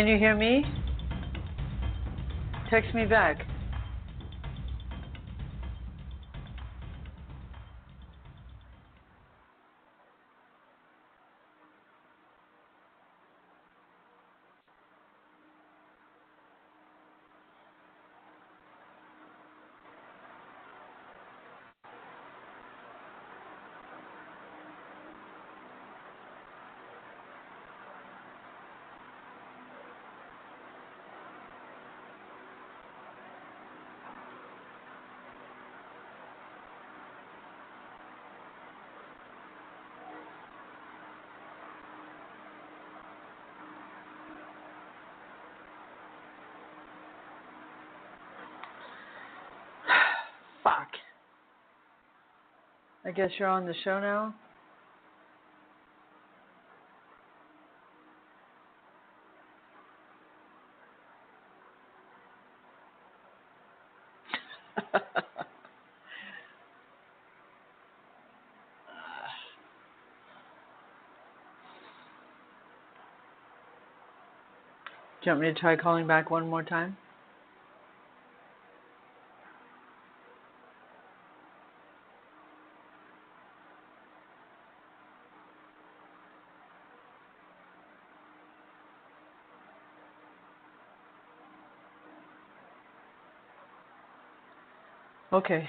Can you hear me? Text me back. I guess you're on the show now? Do you want me to try calling back one more time? Okay.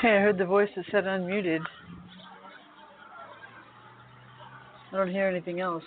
Okay, I heard the voice that said unmuted. I don't hear anything else.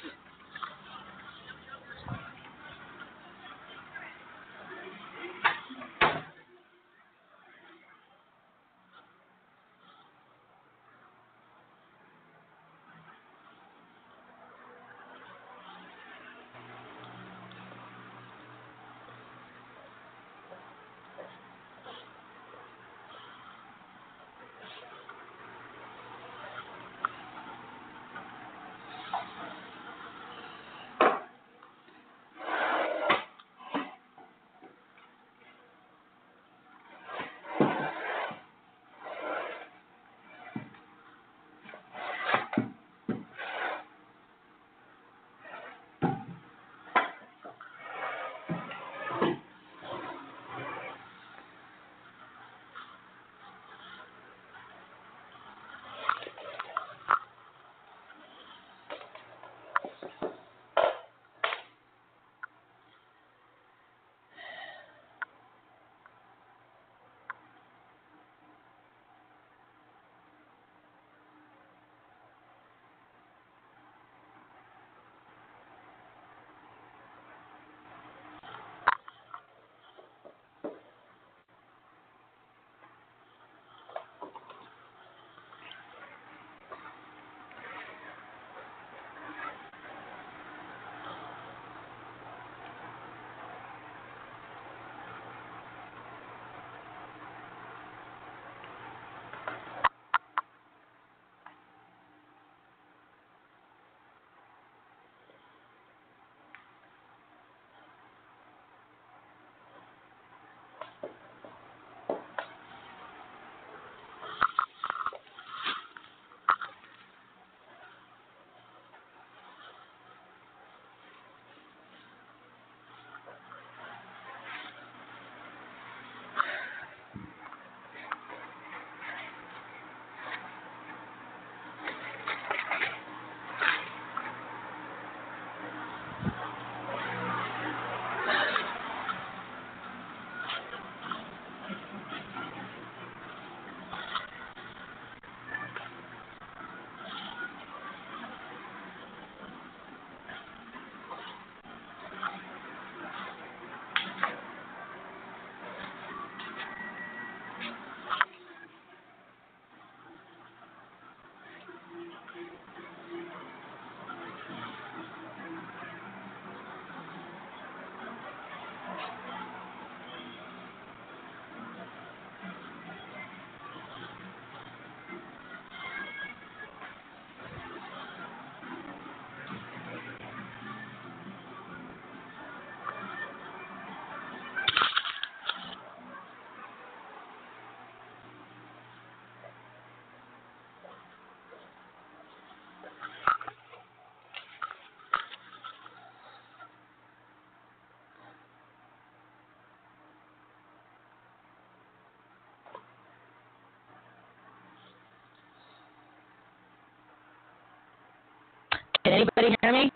Anybody hear me?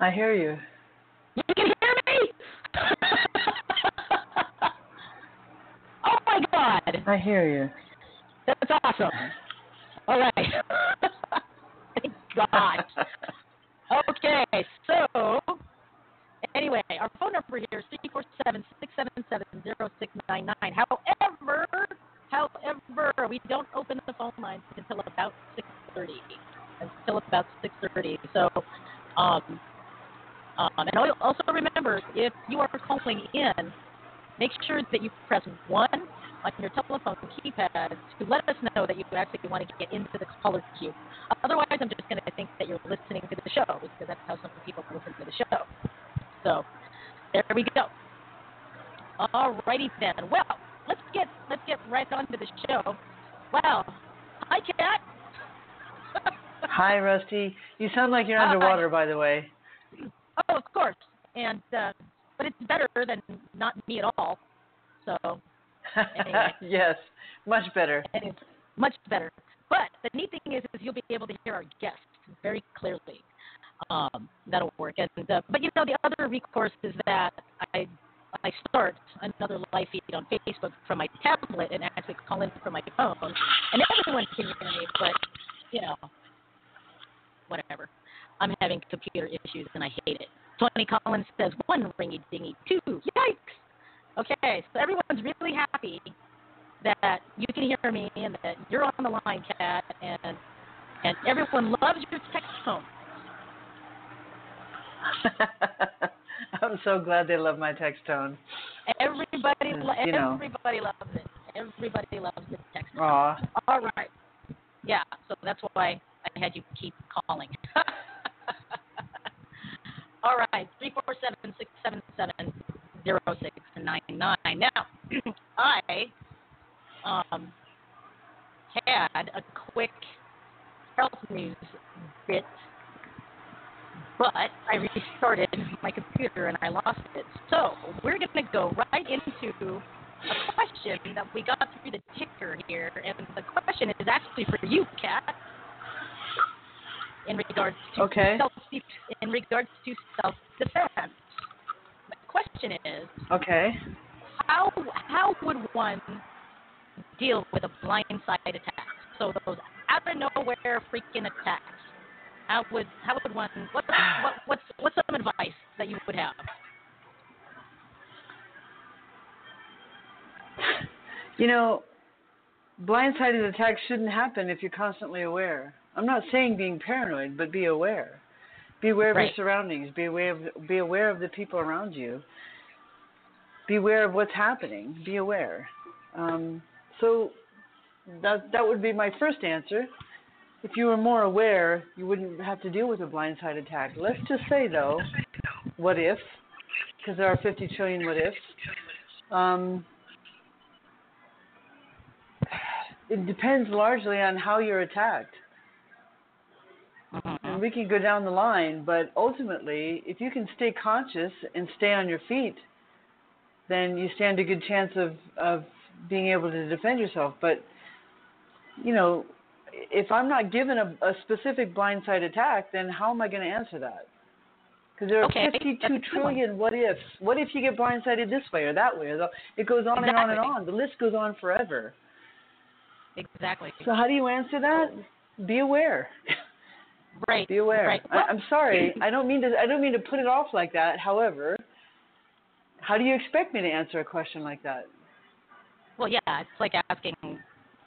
I hear you. You can hear me? oh my God. I hear you. That's awesome. All right. Thank God. Okay, so anyway, our phone number here is three four seven six seven seven zero six nine nine. However, however, we don't open the phone lines until about six thirty. Until about six thirty. So, um, um, and al- also remember, if you are calling in, make sure that you press one on your telephone keypad to let us know that you actually want to get into the caller queue. Otherwise, I'm just going to think that you're listening to the show because that's how some people listen to the show. So there we go. Alrighty then. Well, let's get let's get right on to the show. Wow. Hi, Kat. Hi, Rusty. You sound like you're underwater, by the way. oh, of course. And uh, but it's better than not me at all. So Anyway. yes, much better. it's much better. But the neat thing is, is you'll be able to hear our guests very clearly. Um, that'll work. And uh, but you know the other recourse is that I I start another live feed on Facebook from my tablet and actually call in from my phone, and everyone can hear me, but you know, whatever. I'm having computer issues and I hate it. Tony Collins says one ringy dingy, two, yikes. Okay, so everyone's really happy that you can hear me and that you're on the line, Kat, and and everyone loves your text tone. I'm so glad they love my text tone. Everybody, lo- You know. everybody loves it. Everybody loves the text tone. Aw. All right. Yeah, so that's why I had you keep calling. All right, three four seven six seven seven zero six nine nine. Now, I um, had a quick health news bit, but I restarted my computer and I lost it. So we're going to go right into a question that we got through the ticker here, and the question is actually for you, Kat, in regards to Okay. self in regards to self defense. The question is, Okay. how how would one deal with a blindside attack? So those out of nowhere freaking attacks. How would how would one what, what what's what's some advice that you would have? You know, blindsided attacks shouldn't happen if you're constantly aware. I'm not saying being paranoid, but be aware. Be aware of Right. your surroundings. Be aware of be aware of the people around you. Be aware of what's happening. Be aware. Um, so that that would be my first answer. If you were more aware, you wouldn't have to deal with a blindside attack. Let's just say though, what if? Because there are 50 trillion what ifs. Um, it depends largely on how you're attacked. And we can go down the line, but ultimately, if you can stay conscious and stay on your feet, then you stand a good chance of, of being able to defend yourself. But, you know, if I'm not given a, a specific blindside attack, then how am I going to answer that? Because there are Okay, that's 52 a good one. trillion what ifs. What if you get blindsided this way or that way? It goes on and on and on. The list goes on forever. Exactly. So how do you answer that? Be aware. Right. Be aware. Right. I, I'm sorry. I don't mean to. I don't mean to put it off like that. However, how do you expect me to answer a question like that? Well, yeah, it's like asking.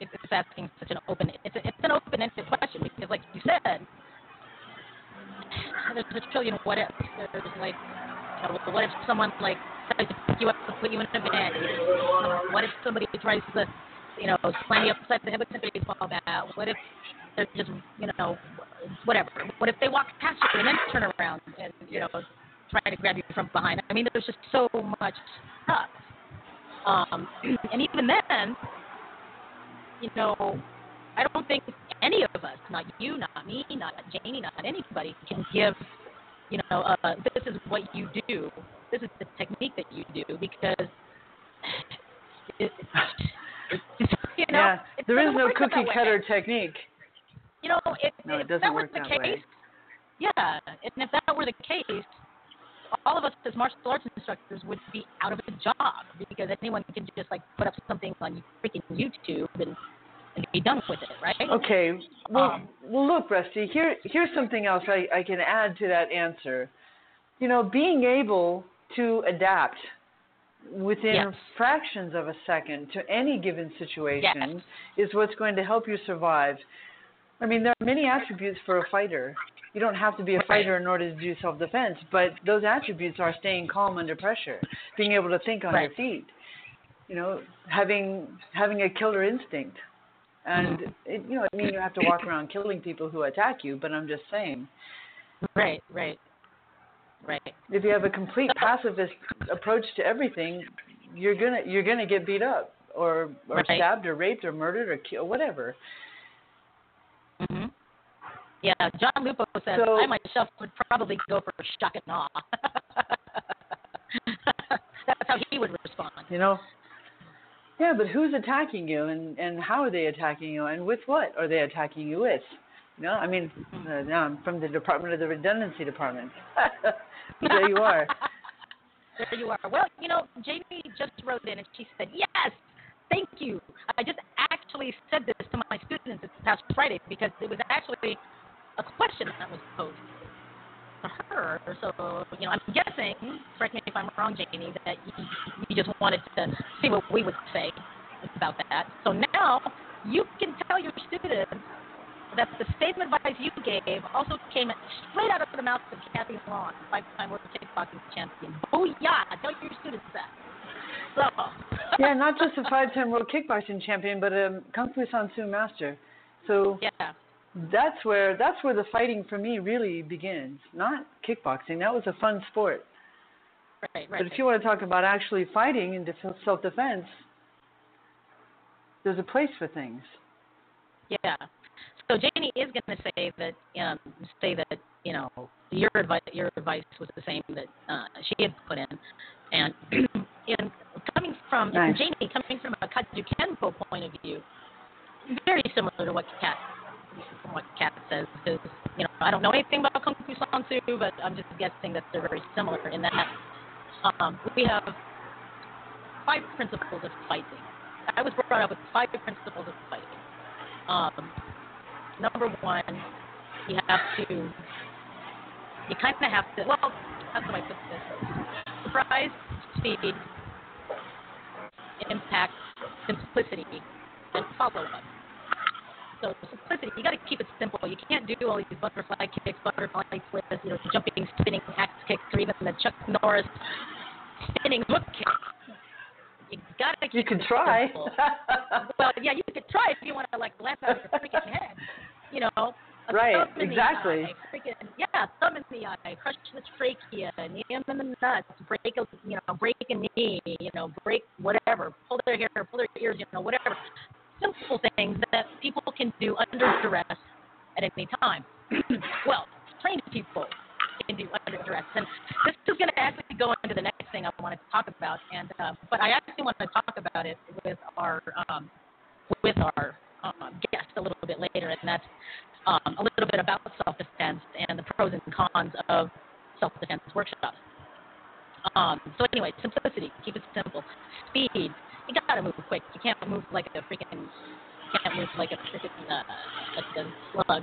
It's, asking such an open. It's a, it's an open-ended question because, like you said, there's a trillion what ifs. There's like, you know, what if someone like tries to pick you up and put you in a van? What if somebody tries to, you know, slam you upside the head with a? What if they're just, you know, whatever? What if they walk past you and then turn around and, you know, try to grab you from behind? I mean, there's just so much stuff. Um, and even then, you know, I don't think any of us, not you, not me, not Janie, not anybody, can give, you know, uh, this is what you do. This is the technique that you do because, it, you know, yeah, there is no cookie cutter technique. You know, if, No, if that were the that case, way. yeah, and if that were the case, all of us as martial arts instructors would be out of a job because anyone can just like put up something on freaking YouTube and, and be done with it, right? Okay. Well, Um, well, look, Rusty. Here, here's something else I, I can add to that answer. You know, being able to adapt within Yes. fractions of a second to any given situation Yes. is what's going to help you survive. I mean, there are many attributes for a fighter. You don't have to be a fighter in order to do self-defense, but those attributes are staying calm under pressure, being able to think on your feet, you know, having having a killer instinct. And Mm-hmm. it, you know, I mean, you have to walk around killing people who attack you, but I'm just saying, Right, right, right. if you have a complete pacifist approach to everything, you're gonna you're gonna get beat up or or Right. stabbed or raped or murdered or killed, whatever. hmm Yeah, John Lupo says So- I myself would probably go for a shock and awe. That's how he would respond. You know. Yeah, but who's attacking you, and and how are they attacking you, and with what are they attacking you with? Know, I mean, uh, now I'm from the Department of the Redundancy Department. there you are. there you are. Well, you know, Jamie just wrote in and she said, yes, thank you. I just actually said this to my students this past Friday because it was actually a question that was posed to her. So, you know, I'm guessing, correct me if I'm wrong, Jamie, that you, you just wanted to see what we would say about that. So now you can tell your students that the statement advice you gave also came straight out of the mouth of Kathy Long, five-time world kickboxing champion. Oh yeah, I tell your students that. So. yeah, not just a five-time world kickboxing champion, but a Kung Fu San Soo master. So yeah, that's where that's where the fighting for me really begins. Not kickboxing. That was a fun sport. Right, right. But if you want to talk about actually fighting in self-defense, there's a place for things. Yeah. So Janie is going to say that um, say that you know your advice your advice was the same that uh, she had put in, and in coming from nice. Janie coming from a Kajukenbo point of view, very similar to what Kat from what Kat says because you know I don't know anything about Kung Fu San Soo, but I'm just guessing that they're very similar in that um, we have five principles of fighting. I was brought up with five principles of fighting. Um, number one, you have to, you kind of have to, well, how do I put this? Surprise, speed, impact, simplicity, and follow up. So simplicity, you got to keep it simple. You can't do all these butterfly kicks, butterfly flips, you know, jumping, spinning axe kicks, or even the Chuck Norris spinning hook kick. You gotta keep You can try. well, yeah, you could try if you want to like laugh out your freaking head. You know. Right, thumb in the exactly. eye, freaking, yeah, thumb in the eye, crush the trachea, knee him in the nuts, break a you know, break a knee, you know, break whatever, pull their hair, pull their ears, you know, whatever. Simple things that people can do under duress at any time. well, trained people can do under duress. And this is going to actually go into the next thing I want to talk about. And uh, but I actually want to talk about it with our um, with our um, guest a little bit later, and that's um, a little bit about self-defense and the pros and cons of self-defense workshops. Um, so anyway, simplicity, keep it simple. Speed, you gotta move quick. You can't move like a freaking, can't move like a freaking, uh, like a slug.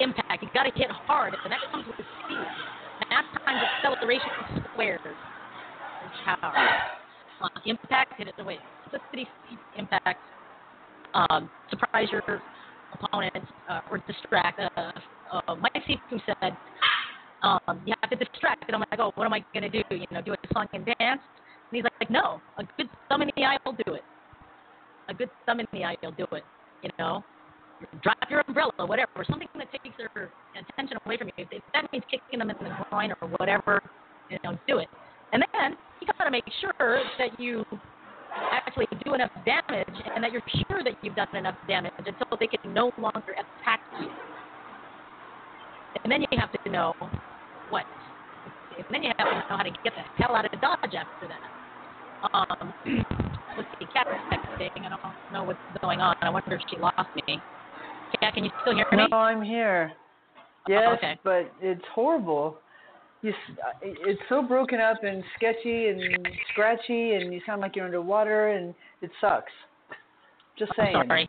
Impact, you gotta hit hard, and that comes with speed. Mass times acceleration squared power. Uh, impact, hit it away. Simplicity, speed, impact. Um, surprise your opponent uh, or distract. Uh, uh, Mike Sifu said um, you have to distract. And I'm like, oh, what am I going to do? You know, do a song and dance? And he's like, no, a good thumb in the eye will do it. A good thumb in the eye will do it. You know, drop your umbrella, whatever, something that takes their attention away from you. If that means kicking them in the groin or whatever, you know, do it. And then you got to make sure that you actually do enough damage and that you're sure that you've done enough damage until they can no longer attack you. And then you have to know what. And then you have to know how to get the hell out of Dodge after that. Um, let's see, Kat texting. I don't know what's going on. I wonder if she lost me. Kat, can you still hear me? No, I'm here. Yes, Oh, okay. but it's horrible. You, uh, it's so broken up and sketchy and scratchy, and you sound like you're underwater, and it sucks. Just saying. I'm sorry.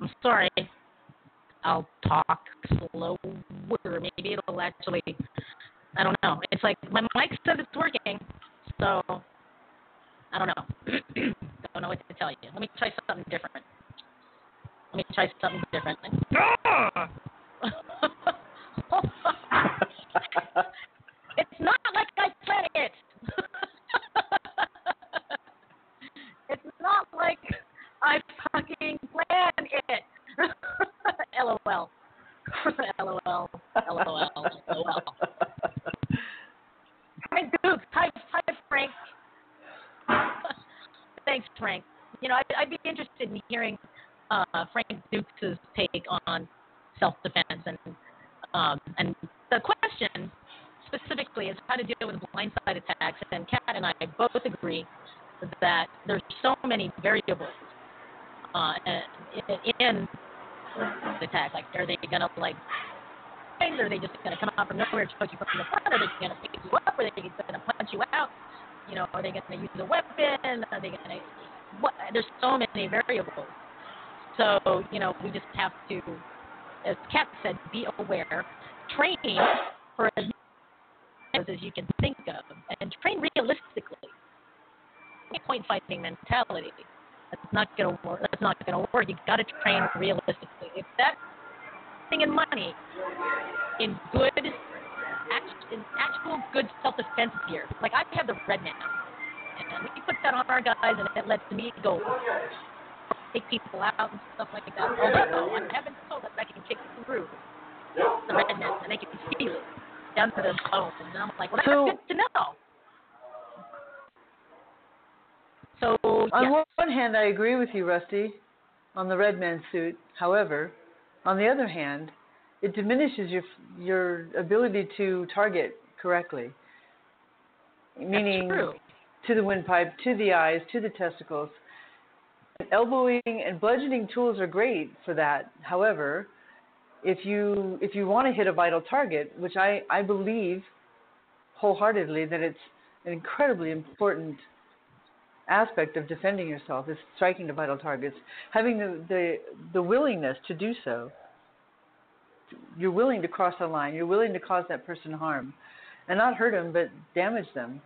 I'm sorry. I'll talk slower. Maybe it'll actually. I don't know. It's like my mic says it's working, so I don't know. I don't know what to tell you. Let me try something different. Let me try something different. it. it's not like I fucking planned it. LOL. LOL. LOL. LOL. Frank Duke. Hi, hi, Frank. Thanks, Frank. You know, I'd, I'd be interested in hearing uh, Frank Duke's take on self-defense and um, and the question specifically is how to deal with blindside attacks. And Kat and I both agree that there's so many variables uh, in the attack. Like, are they gonna like? Are they just going to come out from nowhere choke you from the front? Are they to pick you up? Are they going to punch you out? You know, are they to use a weapon? Are they to what? There's so many variables. So you know, we just have to, as Kat said, be aware, train for as as you can think of, and train realistically. Point fighting mentality. That's not gonna work. That's not gonna work. You got to train realistically. If that thing in money in good, in actual good self-defense gear, like I have the red man, and we put that on our guys, and it lets me go take people out and stuff like that. Although I have been told that I can kick through the red net and they can feel it to the bone, and I'm like, well, that's So- good to know. So On yeah. one hand, I agree with you, Rusty, on the red man suit. However, on the other hand, it diminishes your your ability to target correctly. Meaning to the windpipe, to the eyes, to the testicles. Elbowing and bludgeoning tools are great for that. However, if you if you want to hit a vital target, which I, I believe wholeheartedly that it's an incredibly important aspect of defending yourself is striking the vital targets, having the, the the willingness to do so. You're willing to cross the line. You're willing to cause that person harm, and not hurt them, but damage them,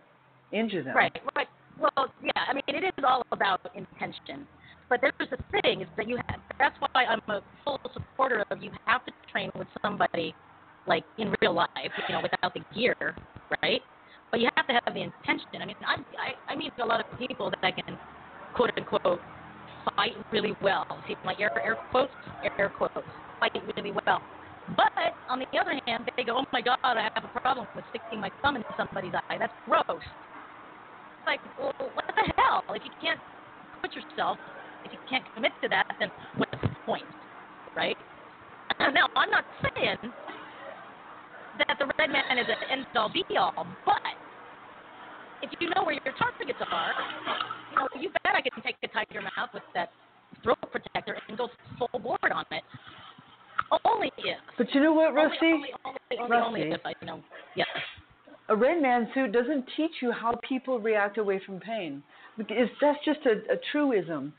injure them. Right, right. Well, yeah, I mean, it is all about intention. But there's the thing is that you have, that's why I'm a full supporter of you have to train with somebody like in real life, you know, without the gear, right? But you have to have the intention. I mean, I, I, I meet a lot of people that I can, quote unquote, fight really well. See, my air, air quotes, air quotes, fight really well. But on the other hand, they go, oh my God, I have a problem with sticking my thumb in somebody's eye. That's gross. It's like, well, what the hell? If you can't put yourself, if you can't commit to that, then what's the point, right? now, I'm not saying that the red man is an end all be all, but if you know where your targets are, you know, you bet I can take a tiger mouth with that throat protector and go full board on it. Only if. But you know what, Rusty? only, only, only, only Rusty. if I, you know, yeah. a red man suit doesn't teach you how people react away from pain. It's, that's just a, a truism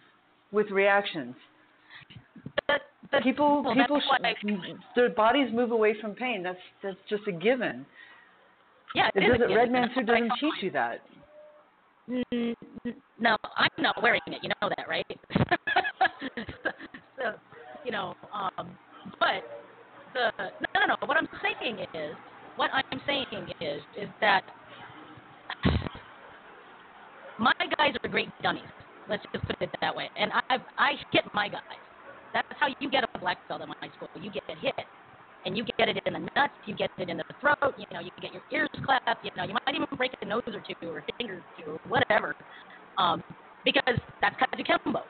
with reactions. But, but People, well, people, sh- their bodies move away from pain. That's that's just a given. yeah, It it is a doesn't, red man and suit that's why I doesn't teach you that. Mm, No, I'm not wearing it. You know that, right? so, you know, um, but the no, no, no. What I'm saying is, what I'm saying is, is that my guys are great dummies. Let's just put it that way. And I I hit my guys. That's how you get a black belt in my school. You get hit. And you get it in the nuts, you get it in the throat, you know, you get your ears clapped, you know, you might even break a nose or two or a finger or two or whatever. Um, because that's Kajukenbo.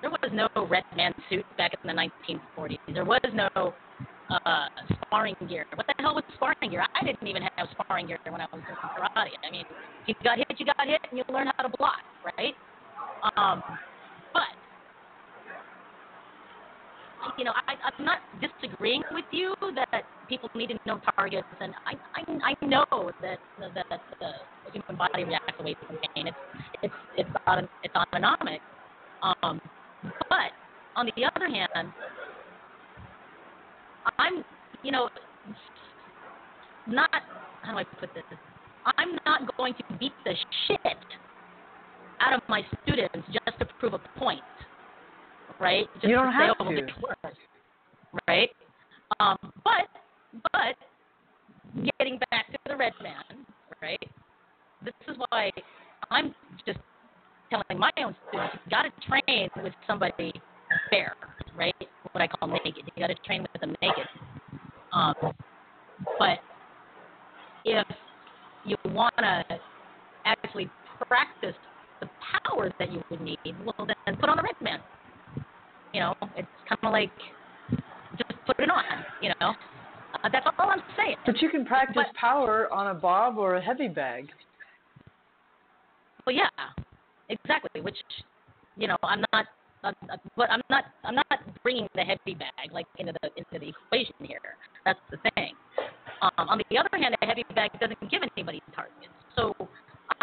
There was no red man suit back in the 1940s. There was no uh, sparring gear. What the hell was sparring gear? I didn't even have sparring gear when I was doing karate. I mean, you got hit, you got hit, and you learn how to block, right? Um, but you know, I, I'm not disagreeing with you that people need to know targets, and I I, I know that that the human body reacts away from pain. It's it's it's auto, it's autonomic. Um, but on the other hand, I'm you know not how do I put this? I'm not going to beat the shit out of my students just to prove a point, right? Just You don't to say, have oh, to. right? Um, but but getting back to the red man, right? This is why I'm just telling my own students you got to train with somebody fair, right? What I call naked. You got to train with them naked. Um, but if you want to actually practice the powers that you would need, well, then put on the man. You know, it's kind of like just put it on. You know, uh, that's all I'm saying. But you can practice But- power on a bob or a heavy bag. Well, yeah, exactly. Which, you know, I'm not uh, but I'm not I'm not bringing the heavy bag like into the into the equation here. That's the thing. Um, on the other hand, a heavy bag doesn't give anybody targets. So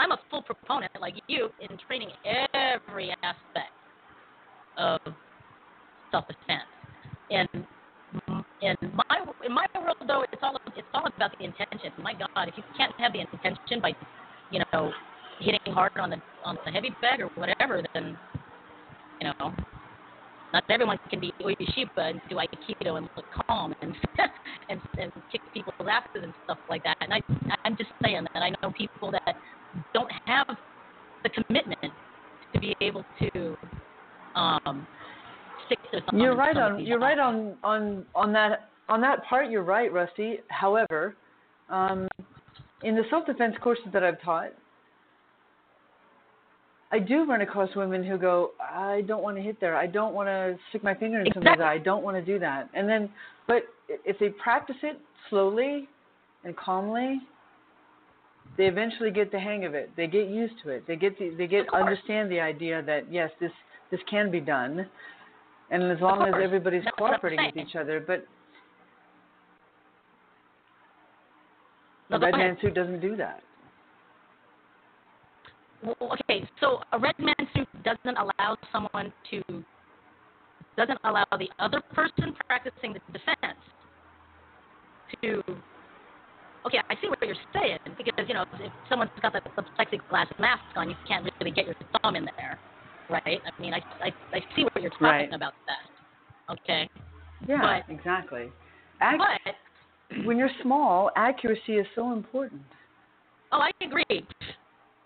I'm a full proponent, like you, in training every aspect of self-defense. And in my in my world, though, it's all it's all about the intention. My God, if you can't have the intention by, you know, hitting hard on the on the heavy bag or whatever, then you know, not everyone can be Ueshiba and do Aikido and look calm and and and kick people's asses and stuff like that. And I I'm just saying that I know people that don't have the commitment to be able to um stick to something. You're right on you're right on on on that on that part you're right, Rusty. However, um, in the self defense courses that I've taught, I do run across women who go, I don't want to hit there. I don't want to stick my finger in exactly. somebody's eye. I don't want to do that. And then, but if they practice it slowly and calmly, they eventually get the hang of it. They get used to it. They get the, they get understand the idea that yes, this this can be done, and as long as everybody's That's cooperating with each other. But the red man suit doesn't do that. Well, okay, so a red man suit doesn't allow someone to doesn't allow the other person practicing the defense to. Okay, I see what you're saying because you know if someone's got the, the plexiglass mask on, you can't really get your thumb in there, right? I mean, I I, I see what you're talking Right. about that. Okay, Yeah, But- exactly. Ac- but when you're small, accuracy is so important. Oh, I agree.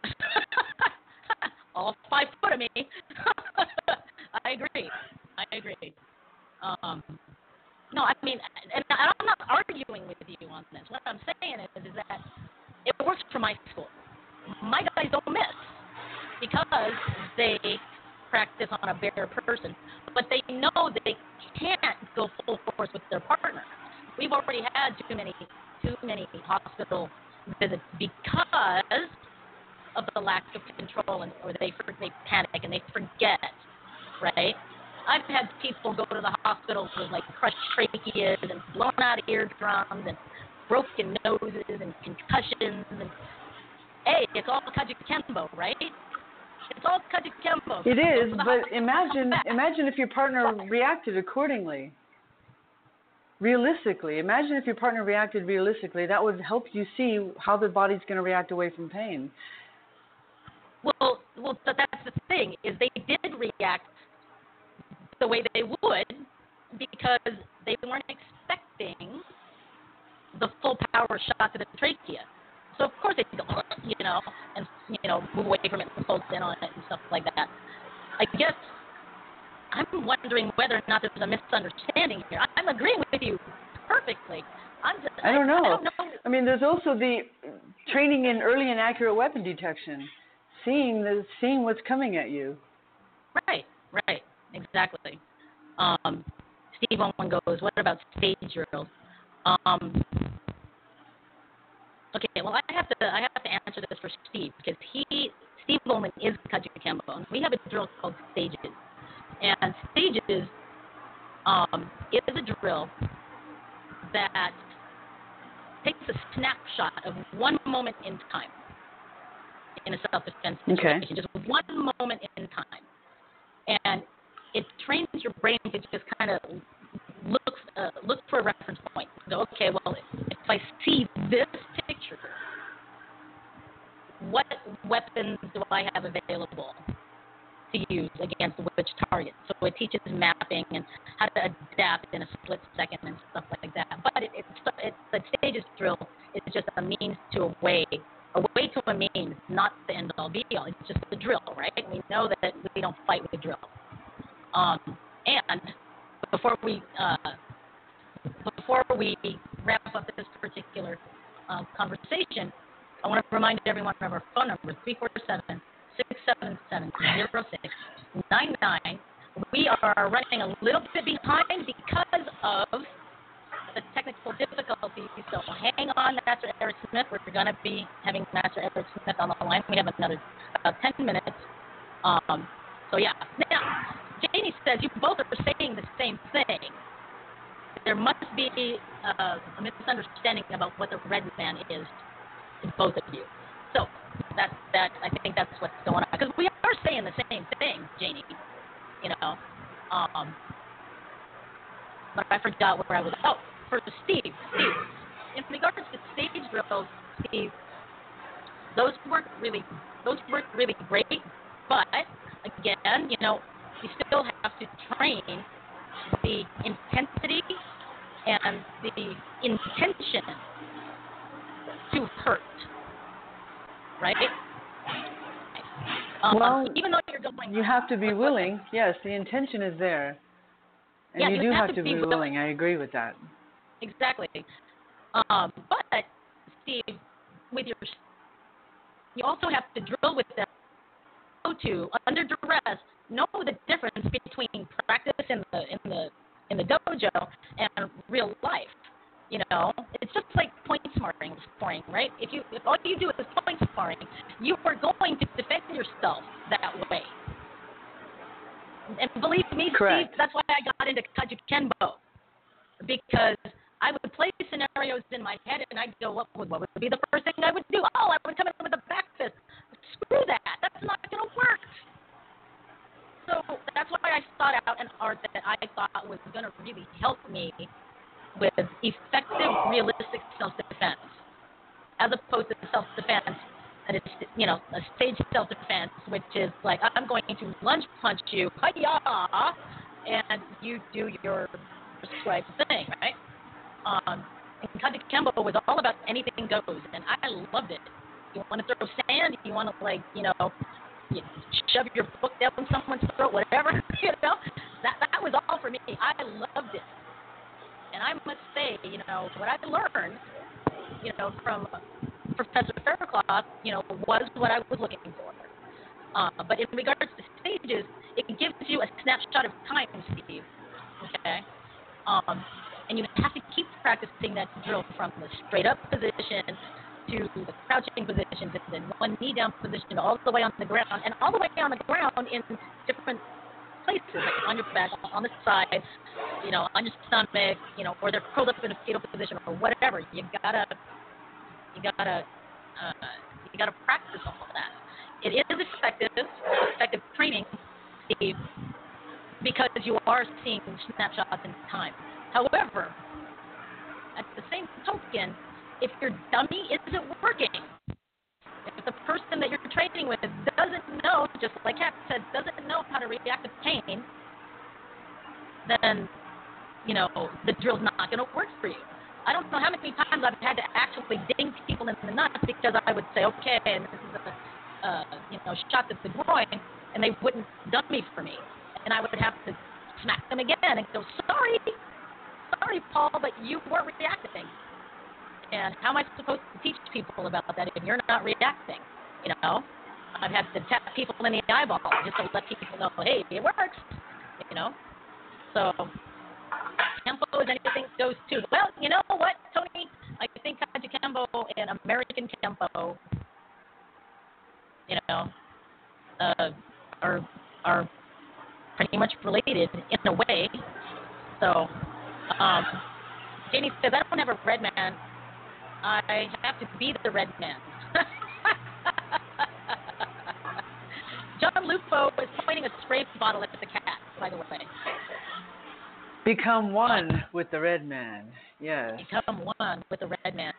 All five foot of me. I agree. I agree. Um, no, I mean, and I'm not arguing with you on this. What I'm saying is, is that it works for my school. My guys don't miss because they practice on a bare person, but they know they can't go full force with their partner. We've already had too many too many hospital visits because of the lack of control and or they they panic and they forget, right? I've had people go to the hospital with like crushed tracheas and blown out eardrums and broken noses and concussions and hey, it's all Kajukenbo, right? It's all Kajukenbo. It is, but imagine imagine if your partner reacted accordingly. Realistically, imagine if your partner reacted realistically. That would help you see how the body's going to react away from pain. Well, well, but that's the thing is they did react the way they would because they weren't expecting the full power shot to the trachea. So of course they go, you know, and you know, move away from it and focus in on it and stuff like that. I guess I'm wondering whether or not there's a misunderstanding here. I'm agreeing with you perfectly. I'm just, I don't know. I don't know. I mean, there's also the training in early and accurate weapon detection, seeing the seeing what's coming at you. Right, right, exactly. Um, Steve Owen goes, what about stage drills? Um, okay, well, I have to I have to answer this for Steve because he Steve Owen is Kajukenbo, and we have a drill called stages, and stages um, is a drill that takes a snapshot of one moment in time in a self-defense Okay. situation, just one moment in time, and it trains your brain to just kind of look uh, look for a reference point. Go, okay, well, if I see this picture, what weapons do I have available to use against which target? So it teaches mapping and how to adapt in a split second and stuff like that. But it, it, it the stages drill is just a means to a way, a way to a means, not the end all be all. It's just a drill, right? We know that we don't fight with a drill. Um, and before we uh, before we wrap up this particular um, conversation, I want to remind everyone of our phone number 347 677 0699. We are running a little bit behind because of the technical difficulties. So hang on, Master Eric Smith. We're going to be having Master Eric Smith on the line. We have another about 10 minutes. Um, so yeah. Now, Janie says you both are saying the same thing. There must be uh, a misunderstanding about what the red man is in both of you. So that that I think that's what's going on because we are saying the same thing, Janie. You know, um, but I forgot where I was. Oh, for Steve, Steve. In regards to stage drills, Steve, those work really those work really great. But again, you know, you still have to train the intensity and the intention to hurt. Right? Um, Well, even though you're going, You have to be willing. Yes, the intention is there. And Yeah, you you do have have to be willing. willing. I agree with that. Exactly. Um, but Steve, with your, you also have to drill with them. To under duress, know the difference between practice in the in the in the dojo and real life. You know, it's just like point sparring, sparring, right? If you if all you do is point sparring, you are going to defend yourself that way. And believe me, Correct. Steve, that's why I got into Kajukenbo because I would play scenarios in my head and I'd go, what would, what would be the first thing I would do? Oh, I would come in with a back fist. Screw that. That's not going to work. So that's why I sought out an art that I thought was going to really help me with effective, realistic self-defense, as opposed to self-defense that is, you know, a stage self-defense, which is like I'm going to lunge punch you, hiya, and you do your prescribed thing, right? Um, and Kaji Kembo was all about anything goes, and I loved it. You want to throw sand, you want to like, you know, shove your book down someone's throat, whatever, you know. That that was all for me. I loved it, and I must say, you know, what I learned, you know, from Professor Faircloth, you know, was what I was looking for. Uh, but in regards to stages, it gives you a snapshot of time, Steve. Okay. Um, and you have to keep practicing that drill from the straight up position to the crouching position to the one knee down position all the way on the ground and all the way on the ground in different places, like on your back, on the side, you know, on your stomach, you know, or they're curled up in a fetal position or whatever. You gotta, you gotta, uh, you gotta practice all of that. It is effective, effective training, Steve, because you are seeing snapshots in time. However, at the same token, if your dummy isn't working, if the person that you're training with doesn't know, just like Kat said, doesn't know how to react to pain, then, you know, the drill's not going to work for you. I don't know how many times I've had to actually ding people in the nuts because I would say, okay, and this is a, uh, you know, shot to the groin, and they wouldn't dummy for me. And I would have to smack them again and go, sorry, sorry, Paul, but you weren't reacting. And how am I supposed to teach people about that if you're not reacting? You know, I've had to tap people in the eyeball just to let people know, hey, it works. You know, so tempo is anything goes too. Well, you know what, Tony? I think Kajukenbo and American Kenpo, you know, uh, are are pretty much related in a way. So, um, Janie says, I don't have a red man. I have to be the red man. John Lupo is pointing a spray bottle at the cat, by the way. Become one with the red man. Yes. Become one with the red man.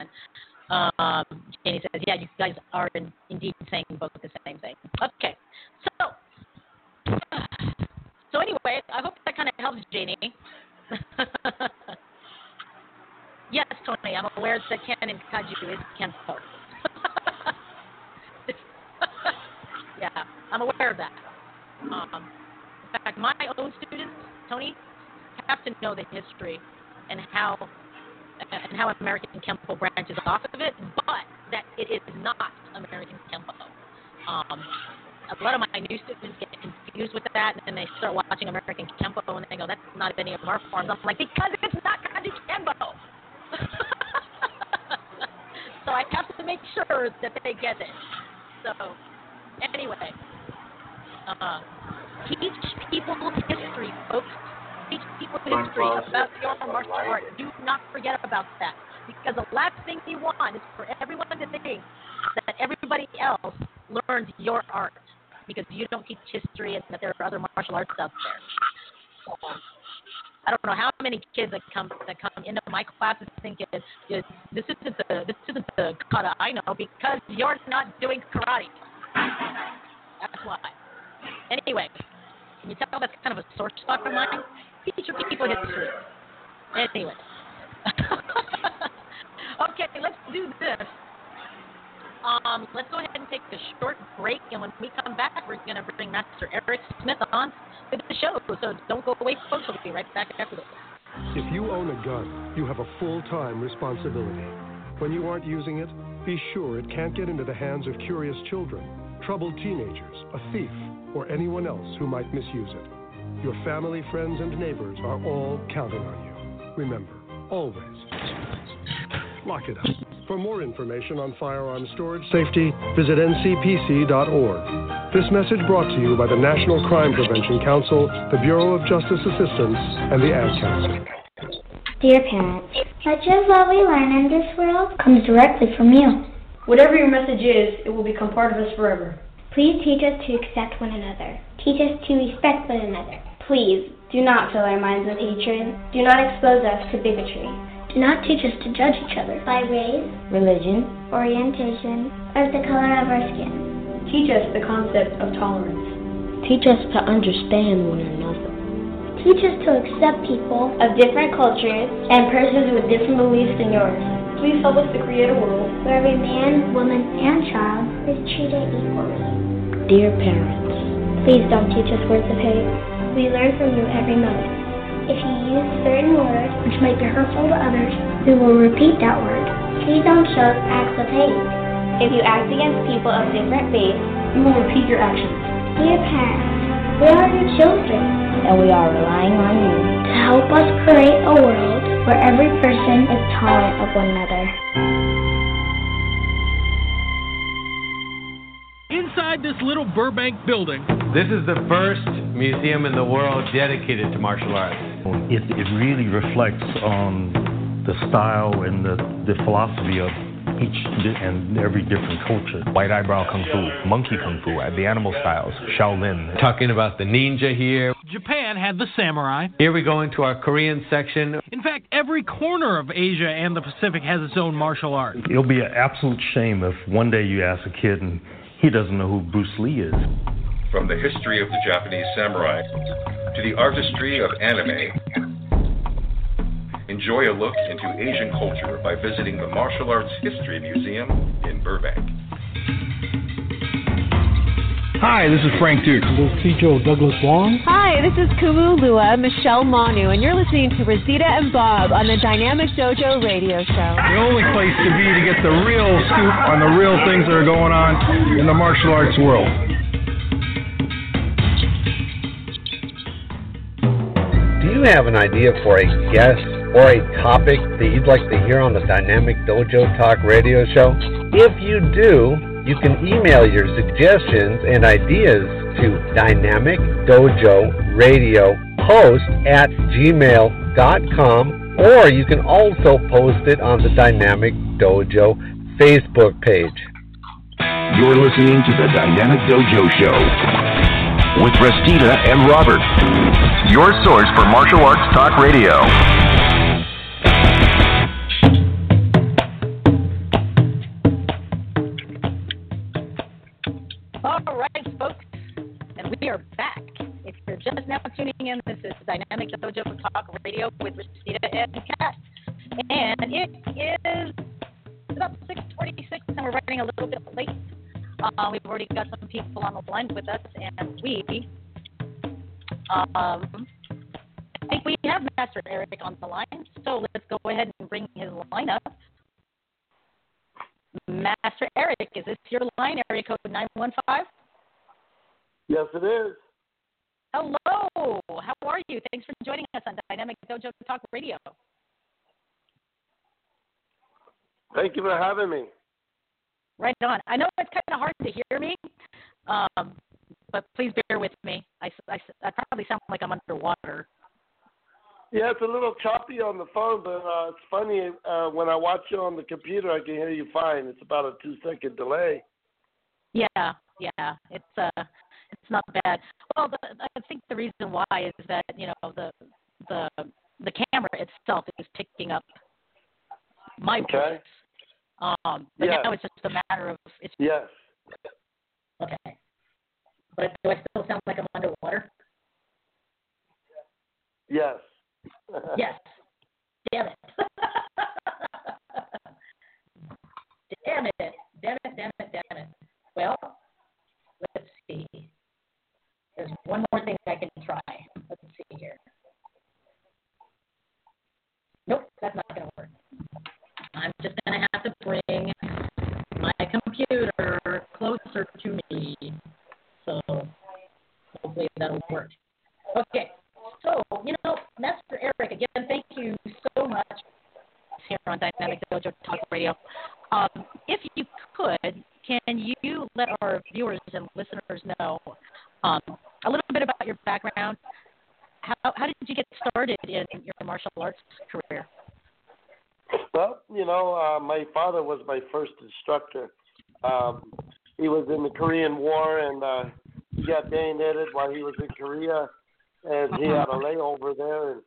Um, Janie says, yeah, you guys are in, indeed saying both the same thing. Okay. So, so anyway, I hope that kind of helps, Janie. yes, Tony, I'm aware that Ken and Kaju is Kenpo. yeah, I'm aware of that. Um, in fact, my own students, Tony, have to know the history and how and how American Kenpo branches off of it, but that it is not American Kenpo. Um, a lot of my new students get confused with that, and then they start watching American Kenpo, and they go, "That's not any of our forms." I'm like, because it's not Kaji Kempo. so I have to make sure that they get it. So anyway, uh, Teach people history, folks. Teach people history about your martial art. Do not forget about that. Because the last thing you want is for everyone to think that everybody else learns your art because you don't teach history and that there are other martial arts out there. Um, I don't know how many kids that come that come into my classes thinking this isn't the this isn't the kata I know because you're not doing karate. That's why. Anyway, can you tell that's kind of a sore spot of mine? Teach your people history. Anyway. okay, let's do this. Um, let's go ahead and take a short break, and when we come back, we're going to bring Master Eric Smith on to the show. So don't go away, folks. We'll be right back after this. If you own a gun, you have a full time responsibility. When you aren't using it, be sure it can't get into the hands of curious children, troubled teenagers, a thief, or anyone else who might misuse it. Your family, friends, and neighbors are all counting on you. Remember, always lock it up. For more information on firearm storage safety, visit ncpc.org. This message brought to you by the National Crime Prevention Council, the Bureau of Justice Assistance, and the Ad Council. Dear parents, much of what we learn in this world comes directly from you. Whatever your message is, it will become part of us forever. Please teach us to accept one another. Teach us to respect one another. Please do not fill our minds with hatred. Do not expose us to bigotry. Do not teach us to judge each other by race, Religion. orientation, or the color of our skin. Teach us the concept of tolerance. Teach us to understand one another. Teach us to accept people Of different cultures and persons with different beliefs than yours. Please help us to create a world where every man, woman, and child is treated equally. Dear parents, Please don't teach us words of hate. We learn from you every moment. If you use certain words which might be hurtful to others, we will repeat that word. Please don't show us acts of hate. If you act against people of different faiths, we will repeat your actions. Dear parents, we are your children and we are relying on you. to help us create a world where every person is tolerant of one another. Inside this little Burbank building, This is the first museum in the world dedicated to martial arts. It, it really reflects on the style and the, the philosophy of each di- and every different culture. White eyebrow kung fu, monkey kung fu, the animal styles, Shaolin. Talking about the ninja here. Japan had the samurai. Here we go into our Korean section. In fact, every corner of Asia and the Pacific has its own martial art. It'll be an absolute shame if one day you ask a kid and he doesn't know who Bruce Lee is. From the history of the Japanese samurai to the artistry of anime, enjoy a look into Asian culture by visiting the Martial Arts History Museum in Burbank. Hi, this is Frank Dux. This is Tijo Douglas Wong. Hi, this is Kumu Lua, Michelle Manu, and you're listening to Rosita and Bob on the Dynamic Dojo Radio Show. The only place to be to get the real scoop on the real things that are going on in the martial arts world. Do you have an idea for a guest or a topic that you'd like to hear on the Dynamic Dojo Talk radio show? If you do, you can email your suggestions and ideas to Dynamic Dojo Radio Host at gmail.com or you can also post it on the Dynamic Dojo Facebook page. You're listening to the Dynamic Dojo Show with Restita and Robert, your source for martial arts talk radio. Just now tuning in, this is Dynamic Dojo Talk Radio with Rashida and Kat. And it is about 646, and we're running a little bit late. Uh, we've already got some people on the line with us, and we, um, I think we have Master Eric on the line, so let's go ahead and bring his line up. Master Eric, is this your line, area code 915? Yes, it is. Hello. How are you? Thanks for joining us on Dynamic Dojo Talk Radio. Thank you for having me. Right on. I know it's kind of hard to hear me, um, but please bear with me. I, I, I probably sound like I'm underwater. Yeah, it's a little choppy on the phone, but uh, it's funny uh, when I watch you on the computer, I can hear you fine. It's about a two-second delay. Yeah, yeah, it's uh, it's not bad. Well, the, I think the reason why is that you know the the the camera itself is picking up my Okay. voice. Um, but Yes. now it's just a matter of it's Yes. okay. But do I still sound like I'm underwater? Yes. yes. Damn it. damn it. Damn it. Damn it. Damn it. Well, let's. There's one more thing I can try. Let's see here. Nope, that's not going to work. I'm just going to have to bring my computer closer to me. So hopefully that'll work. Okay, so, you know, Master Eric, again, thank you so much here on Dynamic Dojo Talk Radio. Um, if you could, can you let our viewers and listeners know um, a little bit about your background? How, how did you get started in your martial arts career? Well, you know, uh, my father was my first instructor. Um, he was in the Korean War, and uh, he got bayoneted while he was in Korea, and he had a layover there, and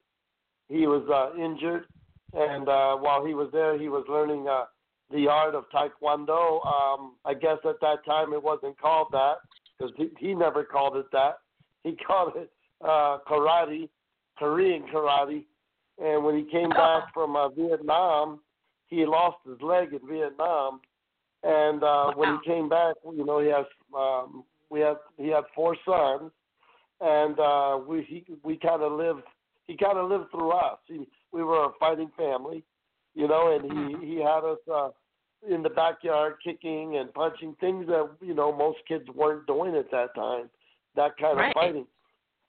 he was uh, injured. And uh, while he was there, he was learning uh, the art of Taekwondo. Um, I guess at that time it wasn't called that because he, he never called it that. He called it uh, karate, Korean karate. And when he came back from uh, Vietnam, he lost his leg in Vietnam. And uh, when he came back, you know, he has um, we had he had four sons, and uh, we he we kind of lived. He kind of lived through us. He, we were a fighting family, you know, and he he had us uh, in the backyard kicking and punching things that you know most kids weren't doing at that time. That kind Right. of fighting,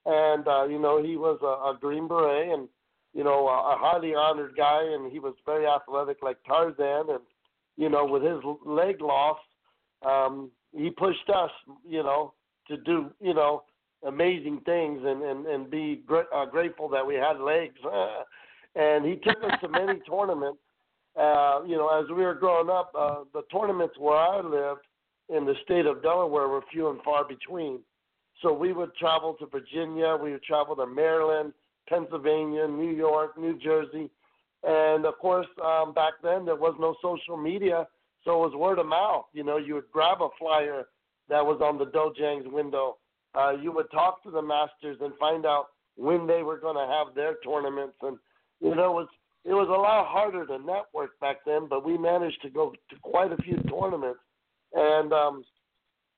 and uh, you know he was a, a Green Beret and you know a, a highly honored guy, and he was very athletic like Tarzan, and you know with his leg loss, um, he pushed us, you know, to do you know amazing things and and and be gr- uh, grateful that we had legs. and he took us to many tournaments. Uh, you know, as we were growing up, uh, the tournaments where I lived in the state of Delaware were few and far between. So we would travel to Virginia, we would travel to Maryland, Pennsylvania, New York, New Jersey, and of course, um, back then there was no social media, so it was word of mouth. You know, you would grab a flyer that was on the Dojang's window. Uh, you would talk to the masters and find out when they were going to have their tournaments, and you know, it was it was a lot harder to network back then, but we managed to go to quite a few tournaments. And um,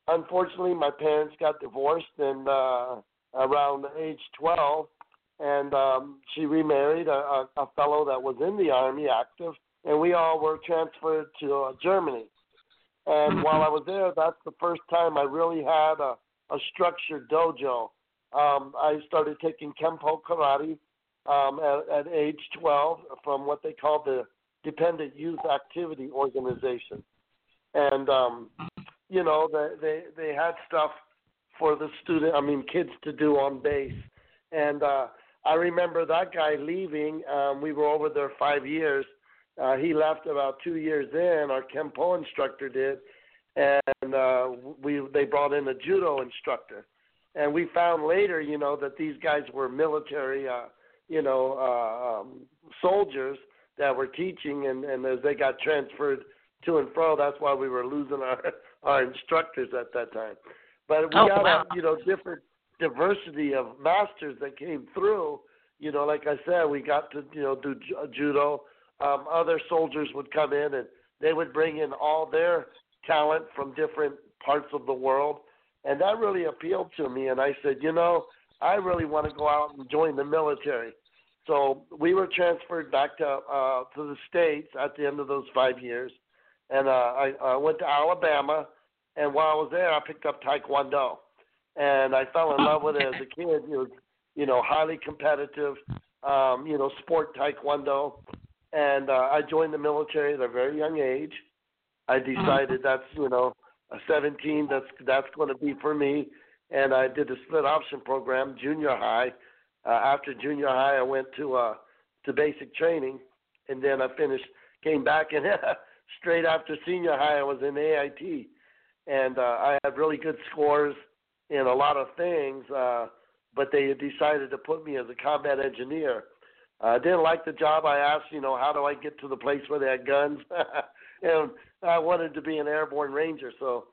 unfortunately, my parents got divorced, and uh, around age 12, and um, she remarried a, a, a fellow that was in the army, active, and we all were transferred to uh, Germany. And while I was there, that's the first time I really had a, a structured dojo. Um, I started taking Kempo Karate um, at, at age 12 from what they call the Dependent Youth Activity Organization. And, um, you know, they, they, they had stuff for the student, I mean, kids to do on base. And uh, I remember that guy leaving. Um, we were over there five years. Uh, he left about two years in. Our Kempo instructor did, and uh, we they brought in a judo instructor. And we found later, you know, that these guys were military, uh, you know, uh, um, soldiers that were teaching, and, and as they got transferred to and fro, that's why we were losing our our instructors at that time. But we Oh, got wow. a you know different diversity of masters that came through. You know, like I said, we got to you know do ju- judo. Um, other soldiers would come in and they would bring in all their talent from different parts of the world, and that really appealed to me. And I said, you know, I really want to go out and join the military. So we were transferred back to uh, to the states at the end of those five years, and uh, I, I went to Alabama. And while I was there, I picked up Taekwondo, and I fell in love with it as a kid. It was, you know, highly competitive, um, you know, sport Taekwondo, and uh, I joined the military at a very young age. I decided that's you know, a 17. That's that's going to be for me, and I did the split option program, junior high. Uh, after junior high, I went to uh, to basic training, and then I finished, came back, and straight after senior high, I was in AIT, and uh, I had really good scores in a lot of things. Uh, but they decided to put me as a combat engineer. I uh, didn't like the job. I asked, you know, how do I get to the place where they had guns? and I wanted to be an airborne ranger. So,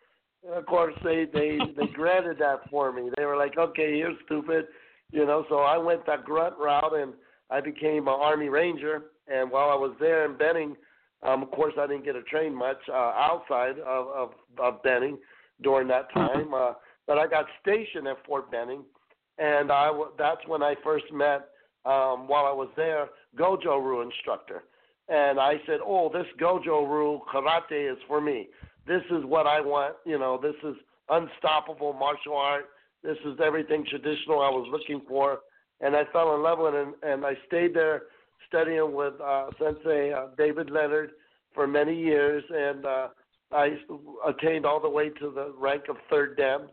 of course, they they they granted that for me. They were like, okay, you're stupid, you know. So I went that grunt route, and I became an Army Ranger. And while I was there in Benning, um, of course, I didn't get to train much uh, outside of, of of Benning during that time. Uh, but I got stationed at Fort Benning, and I w- that's when I first met um, while I was there Goju Ryu instructor, and I said, "Oh, this Goju Ryu karate is for me. This is what I want. You know, this is unstoppable martial art. This is everything traditional I was looking for." And I fell in love with it, and, and I stayed there studying with uh, Sensei uh, David Leonard for many years, and uh, I attained all the way to the rank of third dan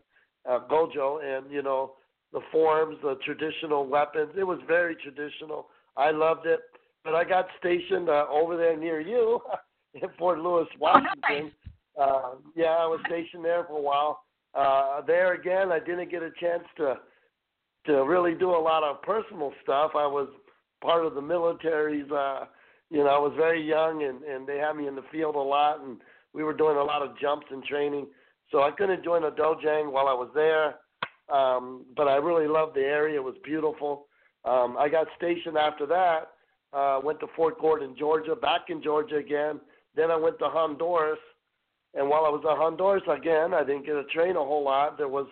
uh, Goju, and you know the forms, the traditional weapons. It was very traditional. I loved it. But I got stationed uh, over there near you in Fort Lewis, Washington. Uh, yeah, I was stationed there for a while. Uh, there again, I didn't get a chance to to really do a lot of personal stuff. I was part of the military's. Uh, you know, I was very young, and and they had me in the field a lot, and we were doing a lot of jumps and training. So I couldn't join a dojang while I was there. Um, but I really loved the area. It was beautiful. Um, I got stationed after that. Uh, went to Fort Gordon, Georgia, back in Georgia again. Then I went to Honduras. And while I was in Honduras again, I didn't get to train a whole lot. There was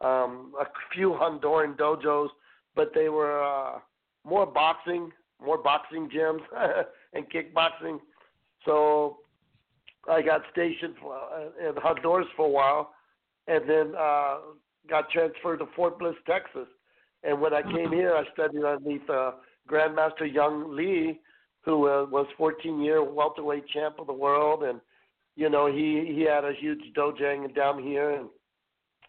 um, a few Honduran dojos, but they were uh, more boxing, more boxing gyms and kickboxing. So I got stationed uh, in Honduras for a while, and then uh, got transferred to Fort Bliss, Texas. And when I came here, I studied underneath uh, Grandmaster Young Lee, who uh, was 14-year welterweight champ of the world, and you know he he had a huge dojang down here, and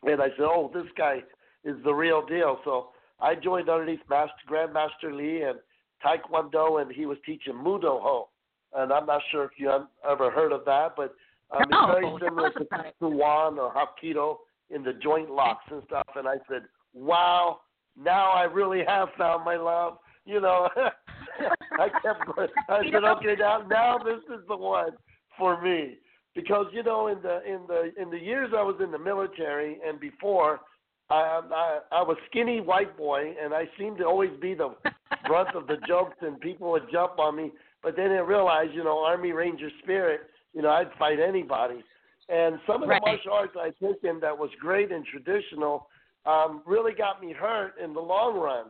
and I said, oh, this guy is the real deal. So I joined underneath Master Grandmaster Lee and Taekwondo, and he was teaching Mudo Ho, and I'm not sure if you ever heard of that, but um, no, it's very similar to Suwan or Hapkido in the joint locks and stuff. And I said, wow, now I really have found my love. You know, I kept going. I said, okay, now now this is the one for me because you know in the in the in the years I was in the military and before. I, I I was skinny white boy, and I seemed to always be the brunt of the jokes, and people would jump on me. But then I realized, you know, Army Ranger spirit, you know, I'd fight anybody. And some of the Right. martial arts I took in that was great and traditional um, really got me hurt in the long run.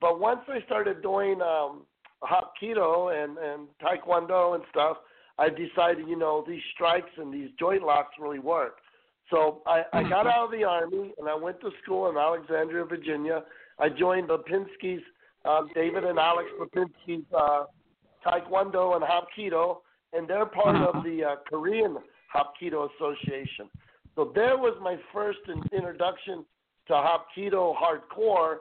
But once I started doing um, Hapkido and, and Taekwondo and stuff, I decided, you know, these strikes and these joint locks really work. So I, I got out of the Army and I went to school in Alexandria, Virginia. I joined Lipinski's, um, David and Alex Lipinski's uh, Taekwondo and Hapkido, and they're part of the uh, Korean Hapkido Association. So there was my first in, introduction to Hapkido hardcore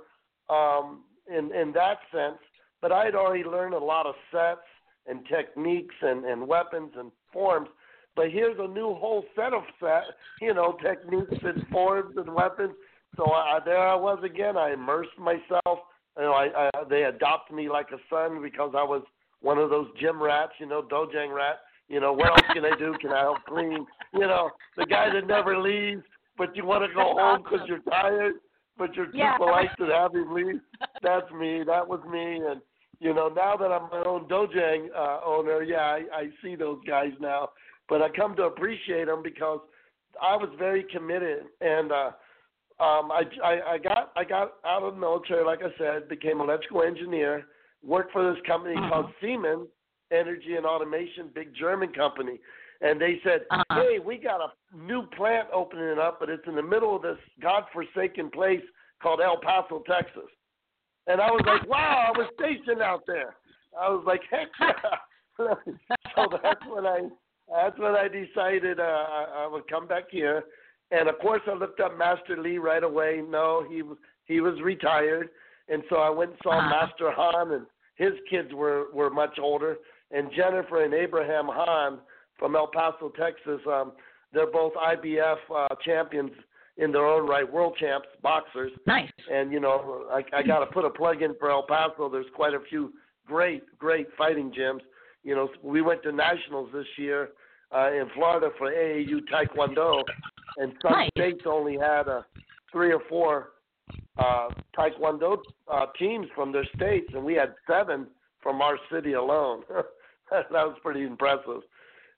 um, in in that sense. But I had already learned a lot of sets and techniques and, and weapons and forms. But here's a new whole set of set, you know, techniques and forms and weapons. So I, there I was again. I immersed myself. You know, I, I they adopted me like a son because I was one of those gym rats, you know, dojang rat. You know, what else can I do? Can I help clean? You know, the guy that never leaves, but you want to go home because you're tired, but you're too Yeah. polite to have him leave. That's me. That was me. And you know, now that I'm my own dojang uh, owner, yeah, I, I see those guys now. But I come to appreciate them because I was very committed, and uh, um, I, I I got I got out of the military, like I said, became electrical engineer, worked for this company called Siemens Energy and Automation, big German company, and they said, "Hey, we got a new plant opening up, but it's in the middle of this godforsaken place called El Paso, Texas." And I was like, "Wow, I was stationed out there." I was like, "Heck yeah!" so that's when I that's when I decided uh, I, I would come back here, And of course, I looked up Master Lee right away. No, he was he was retired, and so I went and saw Uh-huh. Master Han, and his kids were were much older. And Jennifer and Abraham Han from El Paso, Texas. Um, they're both IBF uh, champions in their own right, world champs, boxers. Nice. And you know, I, I got to put a plug in for El Paso. There's quite a few great, great fighting gyms. You know, we went to nationals this year uh, in Florida for AAU Taekwondo, and some Nice. states only had a three or four uh, Taekwondo uh, teams from their states, and we had seven from our city alone. that was pretty impressive.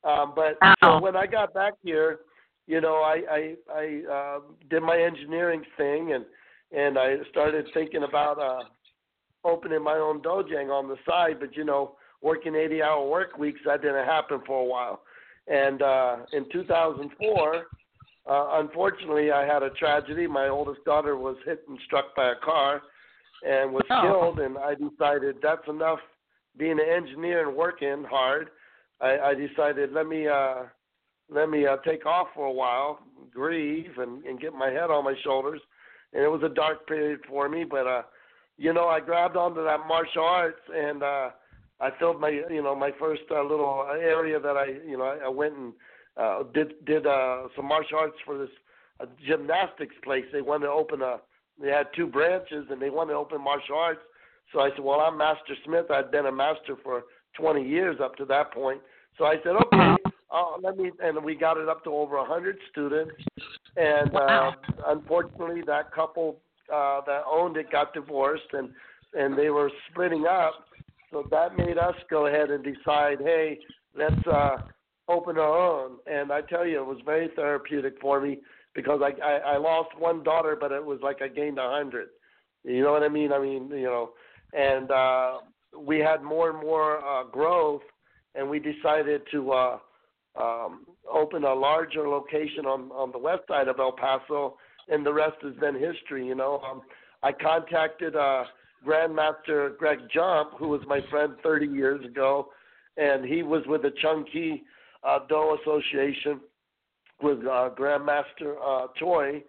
Um, but so when I got back here, you know, I I, I uh, did my engineering thing, and and I started thinking about uh, opening my own dojang on the side. But you know, working 80-hour work weeks that didn't happen for a while. And uh, in 2004, uh, unfortunately, I had a tragedy. My oldest daughter was hit and struck by a car and was Oh. killed. And I decided that's enough being an engineer and working hard. I, I decided let me uh, let me uh, take off for a while, grieve, and, and get my head on my shoulders. And it was a dark period for me, but uh, you know, I grabbed onto that martial arts and uh, I filled my you know my first uh, little area that I you know I, I went and uh, did did uh, some martial arts for this uh, gymnastics place. They wanted to open a they had two branches and they wanted to open martial arts. So I said, well, I'm Master Smith. I'd been a master for 20 years up to that point. So I said, okay, uh, let me, and we got it up to over 100 students. And uh, unfortunately, that couple uh, that owned it got divorced, and and they were splitting up. So that made us go ahead and decide, hey, let's uh, open our own. And I tell you, it was very therapeutic for me because I, I I lost one daughter, but it was like I gained a hundred. You know what I mean? I mean, you know, and uh, we had more and more uh, growth, and we decided to uh, um, open a larger location on on the west side of El Paso, and the rest has been history. You know, um, I contacted uh, Grandmaster Greg Jump, who was my friend 30 years ago, and he was with the Chung Ki uh, Do Association with uh, Grandmaster uh, Choi,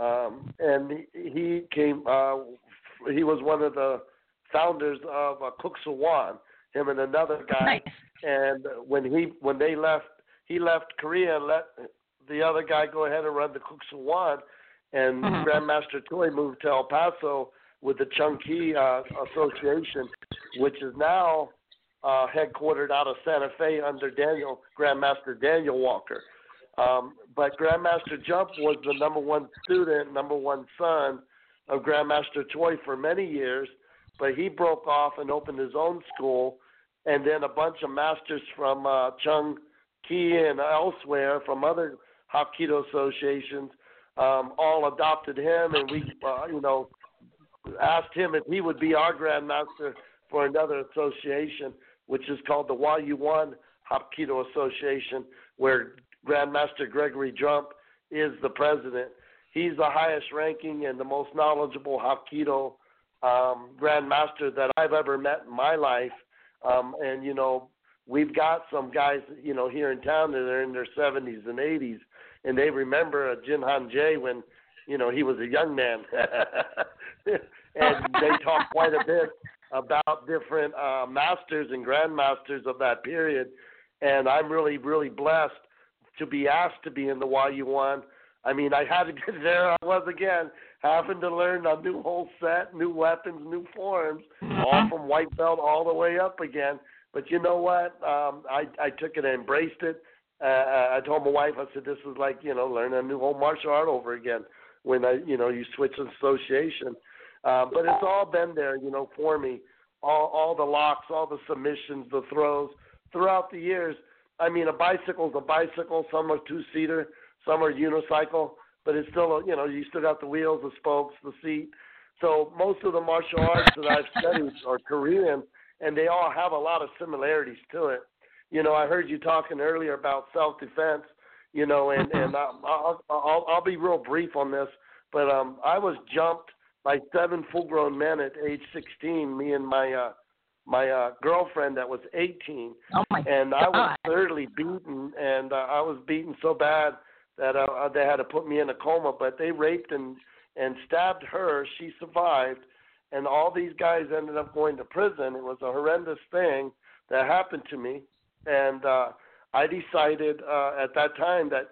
um, and he, came. Uh, he was one of the founders of uh, Cook. Him and another guy. And when he when they left, he left Korea and let the other guy go ahead and run the Cook Sawan. And Mhm. Grandmaster Choi moved to El Paso with the Chung Ki uh, Association, which is now uh, headquartered out of Santa Fe under Daniel Grandmaster Daniel Walker. Um, but Grandmaster Jump was the number one student, number one son of Grandmaster Choi for many years. But he broke off and opened his own school, and then a bunch of masters from uh, Chung Ki and elsewhere from other Hapkido associations um, all adopted him, and we, uh, you know, asked him if he would be our grandmaster for another association, which is called the Wayuan Hapkido Association, where Grandmaster Gregory Jump is the president. He's the highest ranking and the most knowledgeable Hapkido um, grandmaster that I've ever met in my life. Um, and you know, we've got some guys, you know, here in town that are in their 70s and 80s, and they remember uh, Ji Han Jae when, you know, he was a young man. and they talk quite a bit about different uh, masters and grandmasters of that period. And I'm really, really blessed to be asked to be in the YU1. I mean, I had to get there. I was again having to learn a new whole set, new weapons, new forms, all from white belt all the way up again. But you know what? Um, I I took it and embraced it. Uh, I told my wife, I said, this is like you know learning a new whole martial art over again. When I you know you switch association, uh, but it's all been there, you know, for me. All all the locks, all the submissions, the throws throughout the years. I mean, a bicycle's a bicycle. Some are two seater, some are unicycle, but it's still, a, you know, you still got the wheels, the spokes, the seat. So most of the martial arts that I've studied are Korean, and they all have a lot of similarities to it. You know, I heard you talking earlier about self-defense. You know, and and I'll I'll, I'll, I'll be real brief on this, but um, I was jumped by seven full-grown men at age 16. Me and my uh, my uh, girlfriend that was 18, Oh and I was God. thoroughly beaten, and uh, I was beaten so bad that uh, they had to put me in a coma, but they raped and and stabbed her. She survived, and all these guys ended up going to prison. It was a horrendous thing that happened to me, and uh, I decided uh, at that time that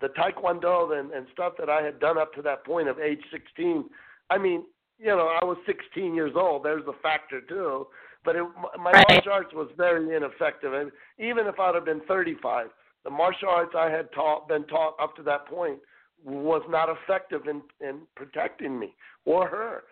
the taekwondo and, and stuff that I had done up to that point of age 16. I mean, you know, I was 16 years old. There's a factor too. But it, my right. martial arts was very ineffective. And even if I'd have been 35, the martial arts I had taught, been taught up to that point was not effective in, in protecting me or her.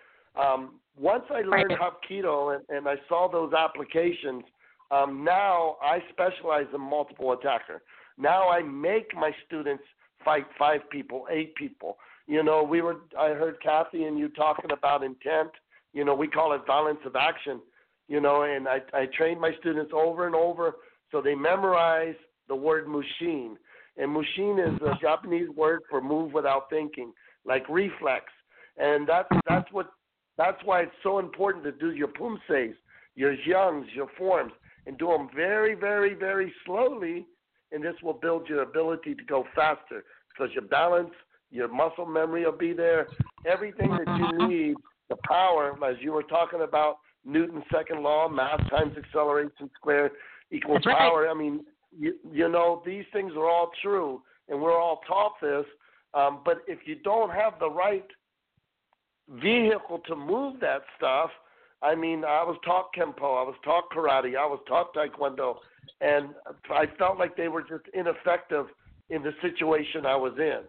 Um, once I learned Hapkido and, and I saw those applications, um, now I specialize in multiple attacker. Now I make my students fight five people, eight people. You know, we were I heard Kathy and you talking about intent. You know, we call it violence of action. You know, and I I train my students over and over so they memorize the word mushin. And mushin is a Japanese word for move without thinking, like reflex. And that's that's what that's why it's so important to do your pumseis, your hyungs, your forms, and do them very, very, very slowly. And this will build your ability to go faster because your balance, your muscle memory will be there. Everything that you need, the power, as you were talking about Newton's second law, mass times acceleration squared equals right. power. I mean, you, you know, these things are all true, and we're all taught this. Um, but if you don't have the right vehicle to move that stuff, I mean, I was taught Kempo, I was taught karate, I was taught Taekwondo, and I felt like they were just ineffective in the situation I was in.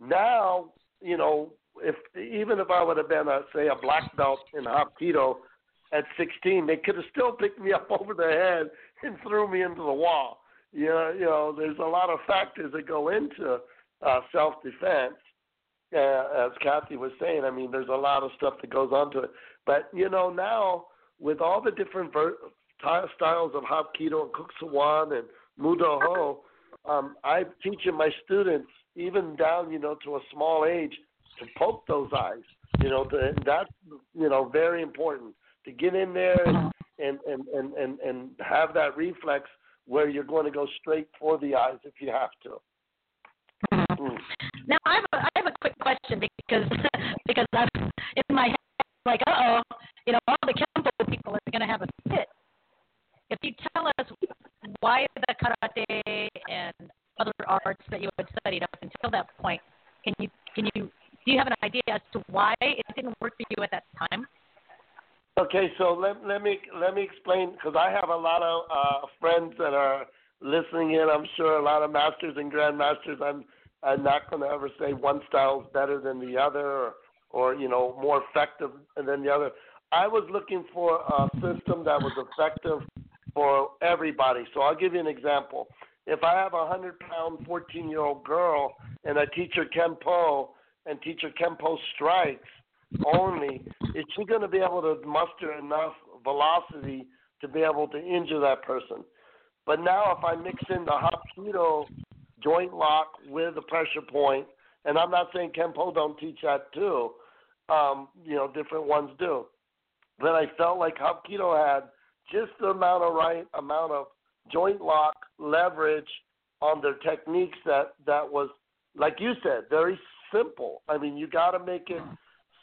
Now, you know, if even if I would have been, a, say, a black belt in Hapkido at 16, they could have still picked me up over the head and threw me into the wall. You know, you know, there's a lot of factors that go into uh, self-defense. Uh, as Kathy was saying, I mean, there's a lot of stuff that goes onto it. But you know, now with all the different ver- styles of Hapkido and Kuk Sool and Mudo Ho, um, I'm teaching my students, even down, you know, to a small age, to poke those eyes. You know, to, that's you know very important to get in there and and and and and, and have that reflex where you're going to go straight for the eyes if you have to. Mm. Now I have a, I have a quick question because because I'm in my head like uh oh you know all the Kempo people are going to have a fit. If you tell us why the karate and other arts that you had studied up until that point, can you can you do you have an idea as to why it didn't work for you at that time? Okay, so let let me let me explain because I have a lot of uh, friends that are listening in. I'm sure a lot of masters and grandmasters. I'm I'm not going to ever say one style is better than the other or or you know more effective than the other. I was looking for a system that was effective for everybody. So I'll give you an example. If I have a hundred pound, fourteen year old girl and I teach her Kempo and teach her Kempo strikes only, is she going to be able to muster enough velocity to be able to injure that person? But now, if I mix in the Hapkido joint lock with the pressure point, and I'm not saying Kempo don't teach that too, um, you know, different ones do. But I felt like Hapkido had just the amount of right amount of joint lock leverage on their techniques that that was like you said very simple. I mean, you got to make it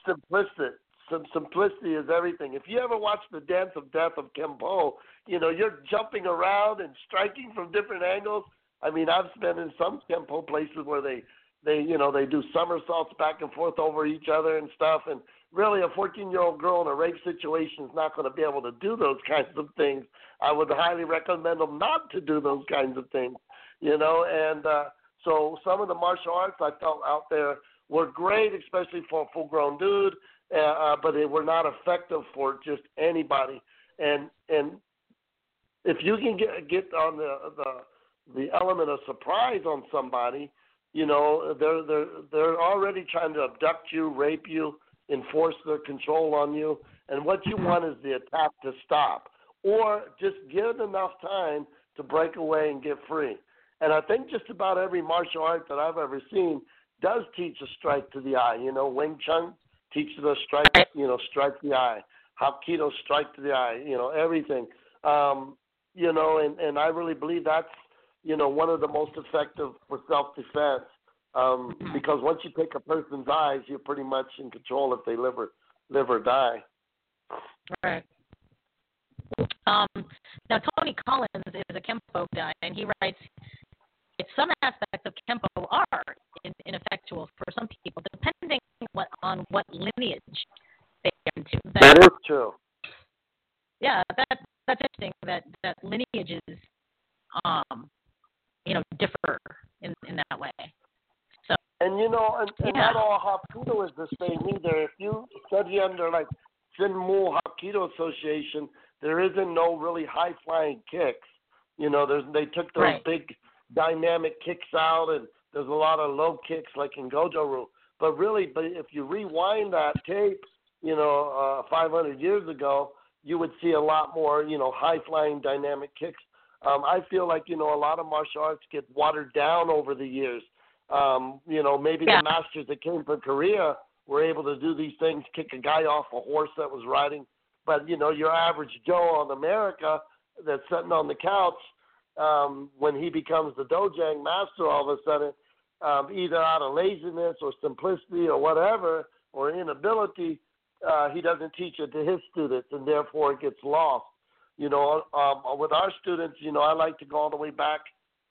simplistic. Some simplicity is everything. If you ever watch the Dance of Death of Kempo, you know you're jumping around and striking from different angles. I mean, I've been in some Kempo places where they they you know they do somersaults back and forth over each other and stuff. And really, a 14 year old girl in a rape situation is not going to be able to do those kinds of things. I would highly recommend them not to do those kinds of things. You know, and uh, so some of the martial arts I felt out there were great, especially for a full grown dude, uh, uh, but they were not effective for just anybody. And and if you can get get on the the the element of surprise on somebody, you know they're they're they're already trying to abduct you, rape you, enforce their control on you, and what you want is the attack to stop, or just give enough time to break away and get free. And I think just about every martial art that I've ever seen does teach a strike to the eye. You know, Wing Chun teaches a strike, you know, strike the eye. Hapkido strike to the eye. You know, everything. Um, you know, and and I really believe that's you know one of the most effective for self defense. Um, because once you take a person's eyes, you're pretty much in control if they live or live or die. Right. Um, now, Tony Collins is a Kempo guy, and he writes, some aspects of Kempo are ineffectual for some people, depending what, on what lineage they are into. That, that is true. Yeah, that that's interesting. That that lineages, um, you know, differ in in that way. So. And you know, and, and yeah. not all Hapkido is the same either. If you study under like Sinmu Hapkido Association, there isn't no really high flying kicks. You know, there's they took those right. big dynamic kicks out, and there's a lot of low kicks like in Goju Ryu. But really, but if you rewind that tape, you know, uh, 500 years ago, you would see a lot more, you know, high flying dynamic kicks. Um, I feel like you know a lot of martial arts get watered down over the years. Um, you know, maybe yeah. the masters that came from Korea were able to do these things, kick a guy off a horse that was riding. But you know, your average Joe on America that's sitting on the couch, um, when he becomes the dojang master, all of a sudden, um, either out of laziness or simplicity or whatever, or inability, uh, he doesn't teach it to his students, and therefore it gets lost. You know, um, with our students, you know, I like to go all the way back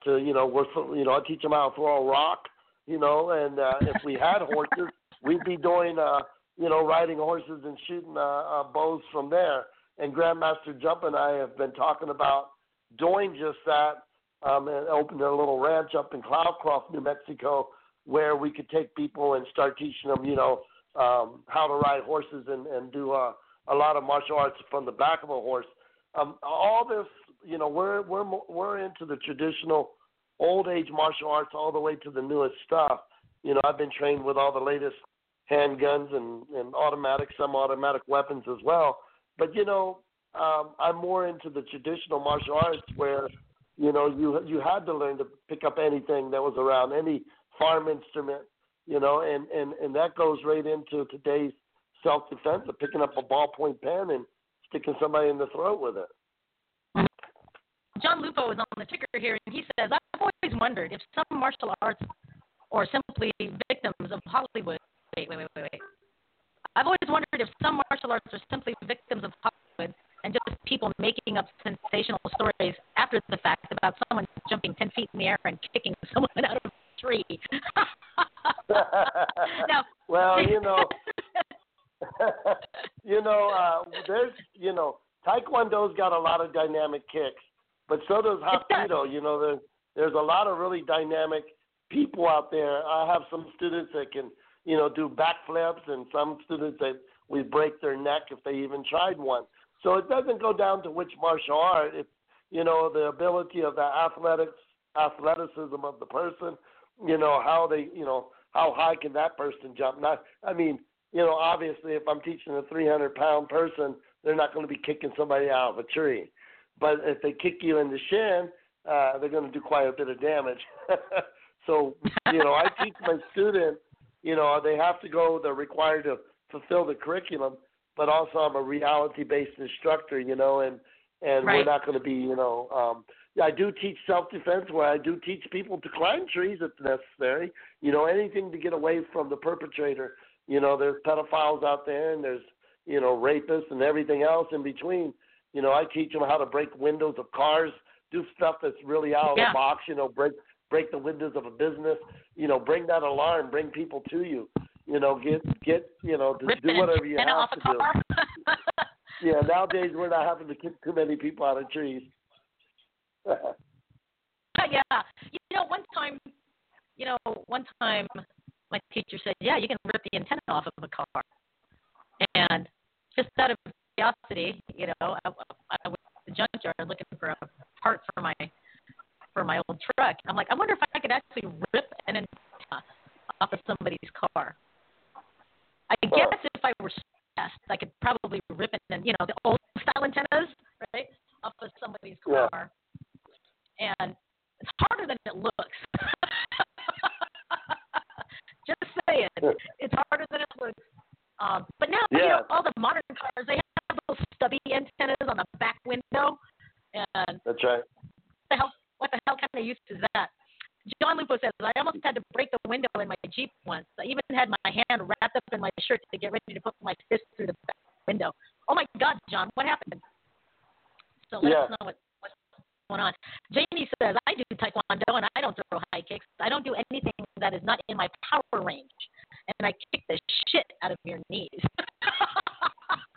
to, you know, we're, you know, I teach them how to throw a rock, you know, and uh, if we had horses, we'd be doing, uh, you know, riding horses and shooting uh, uh, bows from there. And Grandmaster Jump and I have been talking about doing just that um, and opened a little ranch up in Cloudcroft, New Mexico, where we could take people and start teaching them, you know, um, how to ride horses and, and do uh, a lot of martial arts from the back of a horse. Um, all this, you know, we're we're we're into the traditional old age martial arts all the way to the newest stuff. You know, I've been trained with all the latest handguns and, and automatic, semi-automatic weapons as well. But you know, um, I'm more into the traditional martial arts where, you know, you you had to learn to pick up anything that was around, any farm instrument, you know, and and and that goes right into today's self defense of picking up a ballpoint pen and sticking somebody in the throat with it. John Lupo is on the ticker here, and he says, "I've always wondered if some martial arts or simply victims of Hollywood. Wait, wait, wait, wait, wait. I've always wondered if some martial arts are simply victims of and just people making up sensational stories after the fact about someone jumping 10 feet in the air and kicking someone out of a tree. now, well, you know, you know, uh, there's, you know, Taekwondo's got a lot of dynamic kicks, but so does Hapkido. You know, there's there's a lot of really dynamic people out there. I have some students that can, you know, do backflips, and some students that we break their neck if they even tried one. So it doesn't go down to which martial art. It's you know the ability of the athletics, athleticism of the person. You know how they, you know how high can that person jump? Not, I mean, you know, obviously if I'm teaching a 300 pound person, they're not going to be kicking somebody out of a tree. But if they kick you in the shin, uh, they're going to do quite a bit of damage. so, you know, I teach my students, you know, they have to go, they're required to fulfill the curriculum, but also I'm a reality based instructor, you know, and and right. we're not going to be, you know, um, I do teach self defense where I do teach people to climb trees if necessary. You know, anything to get away from the perpetrator. You know, there's pedophiles out there and there's, you know, rapists and everything else in between. You know, I teach them how to break windows of cars, do stuff that's really out of yeah. the box, you know, break break the windows of a business, you know, bring that alarm, bring people to you. You know, get get you know, to do whatever you have to do. yeah, nowadays we're not having to kick too many people out of trees. yeah. You know, one time, you know, one time my teacher said, "Yeah, you can rip the antenna off of a car." And just out of curiosity, you know, I, I was at the junkyard looking for a part for my for my old truck. I'm like, I wonder if I could actually rip an antenna off of somebody's car. I guess if I were stressed, I could probably rip it, and you know, the old style antennas, right, off of somebody's car. Yeah. And it's harder than it looks. Just saying, it's harder than it looks. Um, but now, yeah. you know, all the modern cars they have those stubby antennas on the back window, and that's right. What the hell? What the hell kind of use is that? John Lupo says, I almost had had to break the window in my Jeep once. I even had my hand wrapped up in my shirt to get ready to put my fist through the back window. Oh my God, John, what happened? So let Yeah. us know what, what's going on. Jamie says, I do taekwondo and I don't throw high kicks. I don't do anything that is not in my power range. And I kick the shit out of your knees.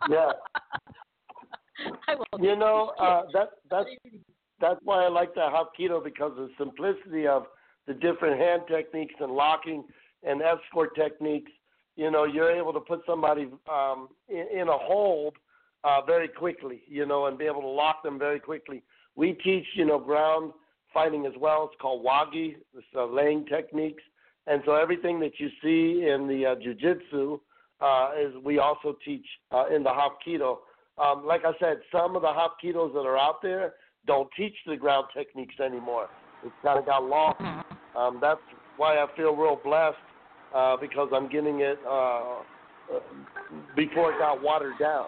Yeah. I will You know, kick uh, that that's that's why I like the Hapkido because of the simplicity of the techniques and locking and escort techniques. You know, you're able to put somebody um, in, in a hold uh, very quickly. You know, and be able to lock them very quickly. We teach, you know, ground fighting as well. It's called wagi. It's uh, laying techniques, and so everything that you see in the uh, jujitsu uh, is we also teach uh, in the Hapkido. Um, like I said, some of the Hapkidos that are out there don't teach the ground techniques anymore. It's kind of got lost. Um, that's why I feel real blessed uh, because I'm getting it uh, uh, before it got watered down.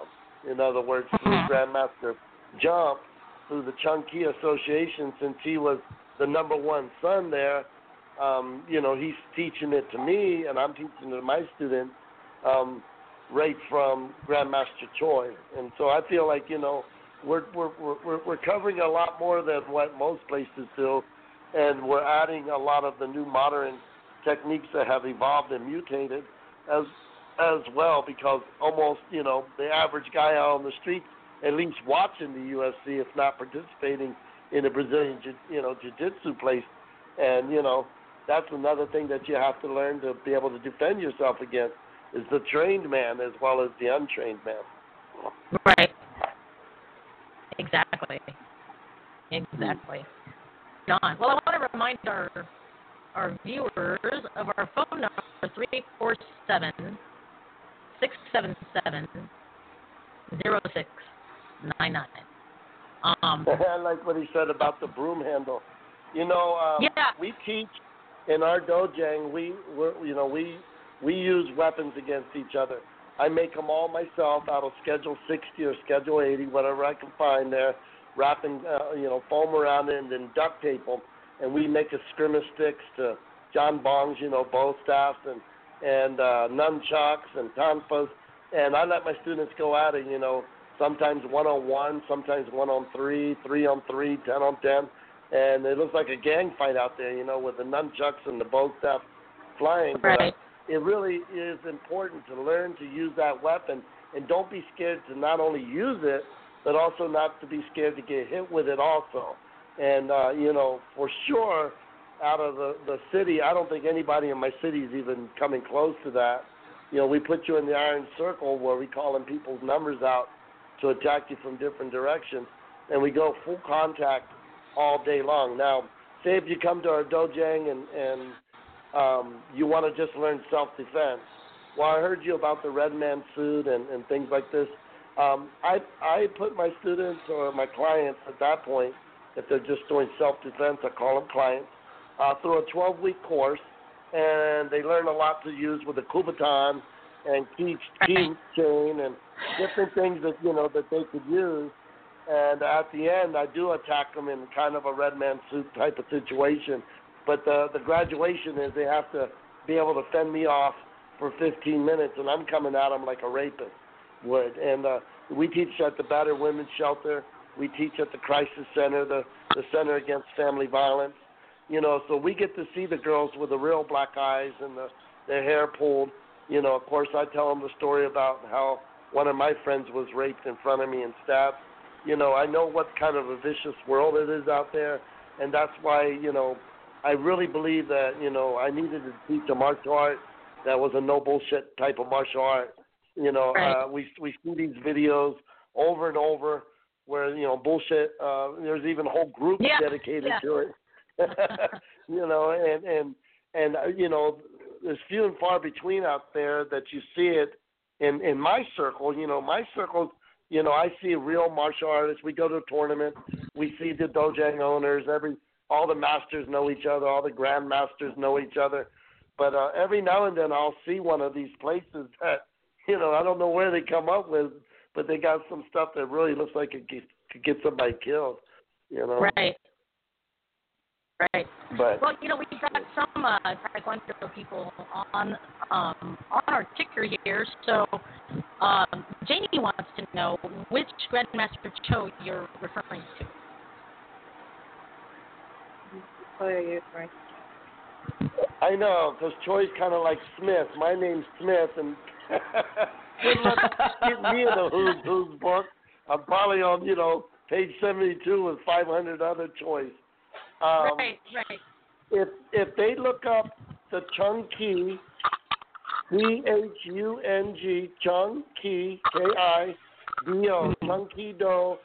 In other words, through Grandmaster Jump, through the Chung Ki Association, since he was the number one son there, um, you know, he's teaching it to me, and I'm teaching it to my students um, right from Grandmaster Choi. And so I feel like, you know, we're, we're, we're, we're covering a lot more than what most places do, and we're adding a lot of the new modern techniques that have evolved and mutated as as well because almost, you know, the average guy out on the street at least watching the UFC, if not participating in a Brazilian, you know, jiu-jitsu place. And, you know, that's another thing that you have to learn to be able to defend yourself against is the trained man as well as the untrained man. Right. Exactly. Exactly. John. Well, I want to remind our our viewers of our phone number three four seven six seven seven zero six nine nine. Um, I like what he said about the broom handle. You know, um, Yeah. we teach in our dojang. We, we're, you know, we we use weapons against each other. I make them all myself out of Schedule 60 or Schedule 80, whatever I can find there, wrapping, uh, you know, foam around it and then duct tape them. And we make a skirmish sticks to jang bong's, you know, bow staffs and and uh, nunchucks and tonfas. And I let my students go at it, you know, sometimes one on one, sometimes one on three, three on three, ten on ten, and it looks like a gang fight out there, you know, with the nunchucks and the bow staff flying. But uh, Right. it really is important to learn to use that weapon, and don't be scared to not only use it, but also not to be scared to get hit with it also. And uh, you know, for sure, out of the the city, I don't think anybody in my city is even coming close to that. You know, we put you in the iron circle where we calling people's numbers out to attack you from different directions, and we go full contact all day long. Now, say if you come to our dojang and and um, you want to just learn self-defense. Well, I heard you about the red man suit and, and things like this. Um, I I put my students or my clients at that point, if they're just doing self-defense, I call them clients, uh, through a 12-week course, and they learn a lot to use with the kubotan and key, key chain and different things that you know that they could use. And at the end, I do attack them in kind of a red man suit type of situation. But the the graduation is they have to be able to fend me off for 15 minutes, and I'm coming at them like a rapist would. And uh, we teach at the Battered Women's Shelter. We teach at the Crisis Center, the the Center Against Family Violence. You know, so we get to see the girls with the real black eyes and the their hair pulled. You know, of course, I tell them the story about how one of my friends was raped in front of me and stabbed. You know, I know what kind of a vicious world it is out there, and that's why you know I really believe that you know I needed to teach a martial art that was a no bullshit type of martial art. You know, Right. uh, we we see these videos over and over where you know bullshit. Uh, there's even whole groups Yeah, dedicated yeah. to it. you know, and and and uh, you know, there's few and far between out there that you see it in in my circle. You know, my circles. You know, I see real martial artists. We go to a tournament. We see the dojang owners. Every all the masters know each other. All the grandmasters know each other. But uh, every now and then I'll see one of these places that you know I don't know where they come up with, but they got some stuff that really looks like it could, could get somebody killed. You know. Right. Right. But Well, you know, we've got some uh, Taekwondo people on um, on our ticker here. So, um, Janie wants to know which Grandmaster Cho you're referring to. Who are you referring I know, 'cause Choi's kind of like Smith. My name's Smith, and good luck getting me in the Who's Who's book. I'm probably on, you know, page 72 with 500 other Choi's. Um, right, right. if if they look up the Chung Ki, C H U N G, Chung Ki, K I D O, Chung Ki Do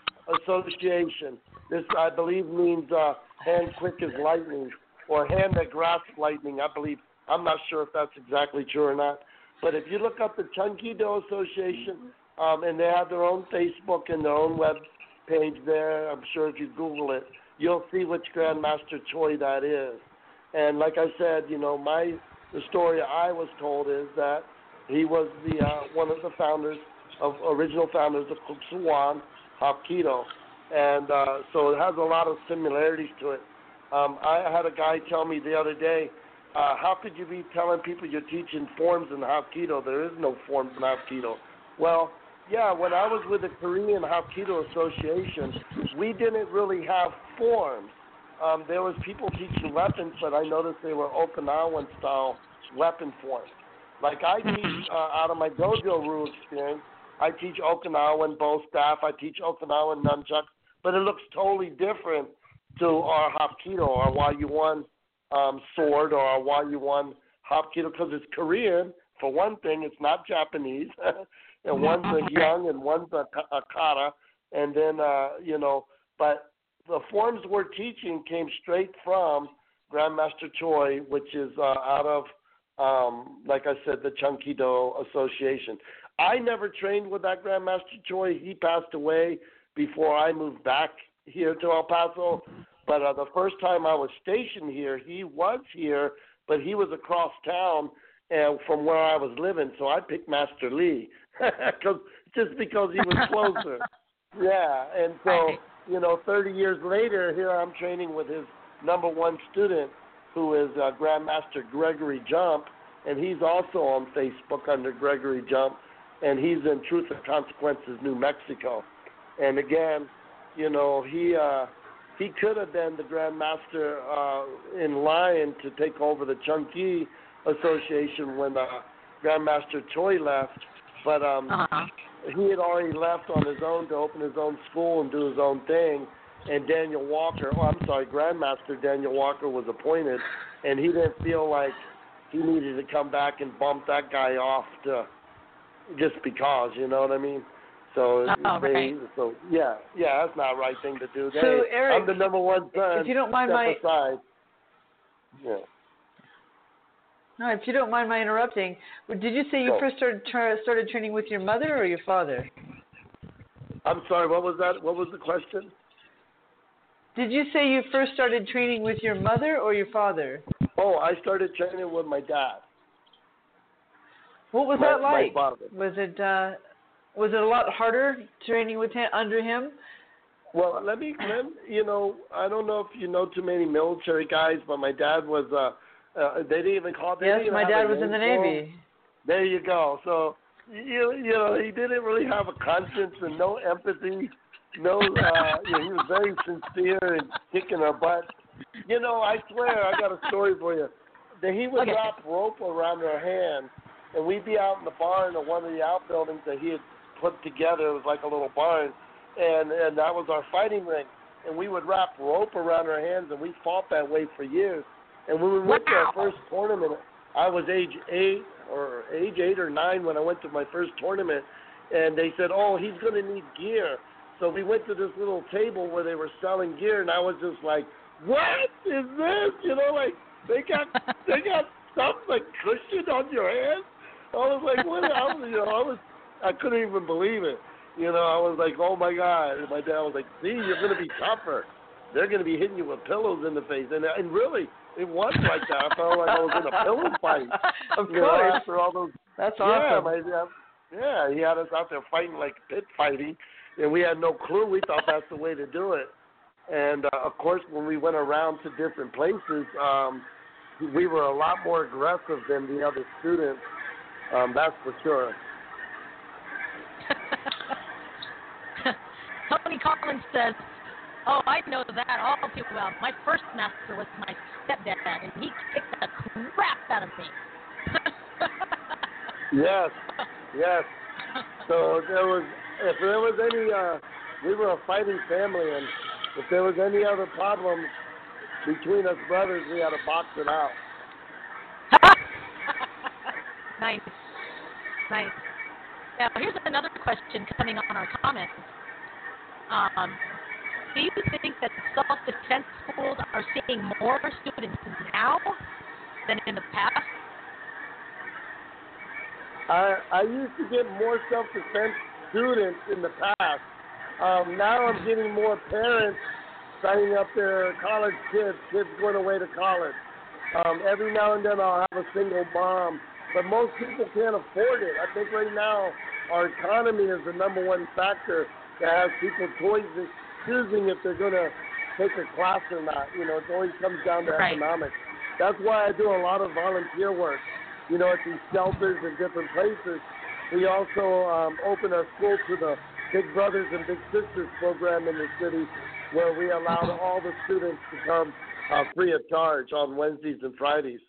Association. This I believe means uh, hand quick as lightning, or hand that grasps lightning. I believe. I'm not sure if that's exactly true or not. But if you look up the Chung Ki Do Association, um, and they have their own Facebook and their own web page there. I'm sure if you Google it, you'll see which Grandmaster Choi that is. And like I said, you know, my the story I was told is that he was the uh, one of the founders of original founders of Kuk Sool Won Hapkido, and uh, so it has a lot of similarities to it. Um, I had a guy tell me the other day, uh, how could you be telling people you're teaching forms in Hapkido? There is no forms in Hapkido. Well, yeah, when I was with the Korean Hapkido Association, we didn't really have forms. Um, there was people teaching weapons, but I noticed they were Okinawan style weapon forms. Like I teach uh, out of my dojo rule experience, I teach Okinawan bow staff, I teach Okinawan nunchucks, but it looks totally different to our Hapkido, our YU1 um, sword, or our YU1 Hapkido, because it's Korean. For one thing, it's not Japanese, and one's a hyung and one's a, a kata, and then uh, you know, but the forms we're teaching came straight from Grandmaster Choi, which is uh, out of, um, like I said, the Chung Ki Do Association. I never trained with that Grandmaster Choi. He passed away before I moved back here to El Paso. But uh, the first time I was stationed here, he was here, but he was across town and from where I was living. So I picked Master Lee, cause, just because he was closer. yeah, and so you know, 30 years later, here I'm training with his number one student, who is uh, Grandmaster Gregory Jump, and he's also on Facebook under Gregory Jump, and he's in Truth and Consequences, New Mexico. And again, you know, he uh, he could have been the Grandmaster uh, in line to take over the Chung Ki Association when uh, Grandmaster Choi left, but um, uh-huh. he had already left on his own to open his own school and do his own thing. And Daniel Walker, oh, I'm sorry, Grandmaster Daniel Walker was appointed, and he didn't feel like he needed to come back and bump that guy off to just because, you know what I mean? So Oh, they, right. so yeah, yeah, that's not the right thing to do. So, hey, Eric, I'm the number one son. if you don't mind my- aside. Yeah. No, if you don't mind my interrupting, did you say you Go. first started tra- started training with your mother or your father? I'm sorry. What was that? What was the question? Did you say you first started training with your mother or your father? Oh, I started training with my dad. What was My- that like? Was it uh, was it a lot harder training with him under him? Well, let me, let, you know, I don't know if you know too many military guys, but my dad was, uh, uh they didn't even call they Yes, my dad was in the. Navy. There you go. So, you, you know, he didn't really have a conscience and no empathy. No, uh, you know, he was very sincere and kicking our butt. You know, I swear, I got a story for you. That he would Okay. wrap rope around our hand, and we'd be out in the barn or one of the outbuildings that he had put together. It was like a little barn, and and that was our fighting ring. And we would wrap rope around our hands, and we fought that way for years. And when we went to our first tournament, I was age eight or age eight or nine when I went to my first tournament, and they said, "Oh, he's going to need gear." So we went to this little table where they were selling gear, and I was just like, "What is this?" You know, like they got they got stuff like cushion on your hand. I was like, "What?" I was, you know, I was I couldn't even believe it. You know, I was like, "Oh my god!" And my dad was like, "See, you're going to be tougher. They're going to be hitting you with pillows in the face." And and really, it was like that. I felt like I was in a pillow fight. Of you know, course. after all those That's yeah, awesome. my, yeah, yeah, he had us out there fighting like pit fighting, and we had no clue. We thought that's the way to do it. And uh, of course, when we went around to different places, um, we were a lot more aggressive than the other students. Um, that's for sure. Tony Collins says, "Oh, I know that all too well. My first master was my stepdad, and he kicked the crap out of me." yes, yes. So there was, if there was any, uh, we were a fighting family, and if there was any other problems between us brothers, we had to box it out. nice, nice. Now here's another question coming on our comments. Um, do you think that self-defense schools are seeing more students now than in the past? I I used to get more self-defense students in the past. Um, now I'm getting more parents signing up their college kids, kids going away to college. Um, every now and then I'll have a single mom, but most people can't afford it. I think right now our economy is the number one factor that has people choosing, choosing if they're going to take a class or not. You know, it always comes down to Right. economics. That's why I do a lot of volunteer work. You know, at these shelters and different places. We also um, open our school to the Big Brothers and Big Sisters program in the city, where we allow all the students to come uh, free of charge on Wednesdays and Fridays.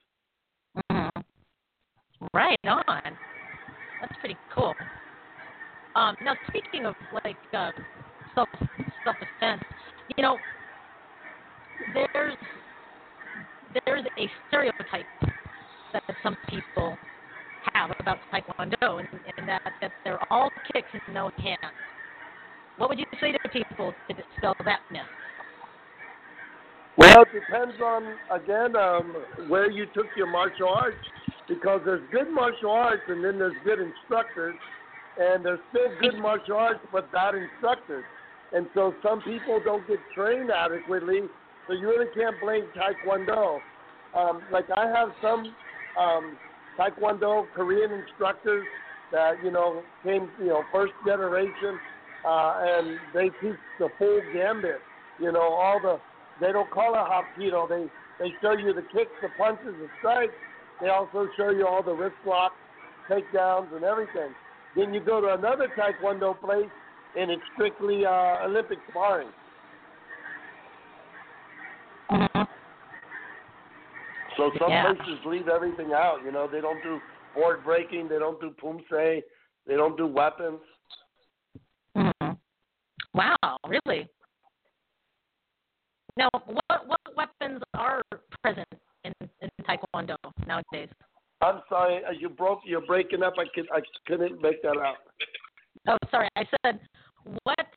Right on. That's pretty cool. Um, now, speaking of like uh, self self defense, you know, there's there's a stereotype that some people have about Taekwondo, and, and that that they're all kicks and no hands. What would you say to people to dispel that myth? Well, it depends on again um, where you took your martial arts, because there's good martial arts and then there's good instructors, and there's still good martial arts but bad instructors, and so some people don't get trained adequately, so you really can't blame Taekwondo. Um, like I have some um, Taekwondo Korean instructors that you know came you know first generation, uh, and they teach the full gambit. You know all the they don't call it hapkido. They they show you the kicks, the punches, the strikes. They also show you all the wrist locks, takedowns, and everything. Then you go to another Taekwondo place, and it's strictly uh, Olympic sparring. So some Yeah. places leave everything out. You know, they don't do board breaking, they don't do pumse, they don't do weapons. Wow, really? Now, what what weapons are present in, in Taekwondo nowadays? I'm sorry, uh, you broke. You're breaking up. I could I couldn't make that out. Oh, sorry, I said what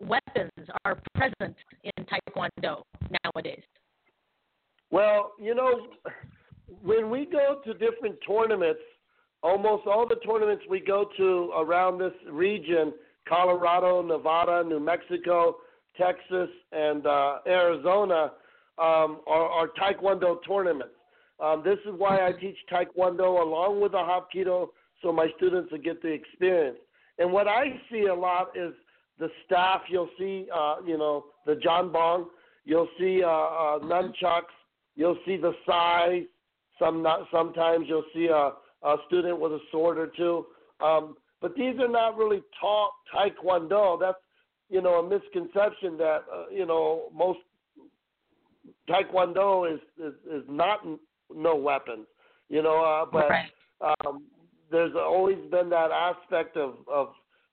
weapons are present in Taekwondo nowadays? Well, you know, when we go to different tournaments, almost all the tournaments we go to around this region Colorado, Nevada, New Mexico, Texas, and uh, Arizona um, are, are Taekwondo tournaments. Um, this is why I teach Taekwondo along with the Hapkido so my students will get the experience. And what I see a lot is the staff. You'll see, uh, you know, the jang bong. You'll see uh, uh, nunchucks. You'll see the sais. Some not, sometimes you'll see a, a student with a sword or two. Um, but these are not really taught Taekwondo. That's you know a misconception that uh, you know most Taekwondo is is, is not no weapons. You know, uh, but um, there's always been that aspect of of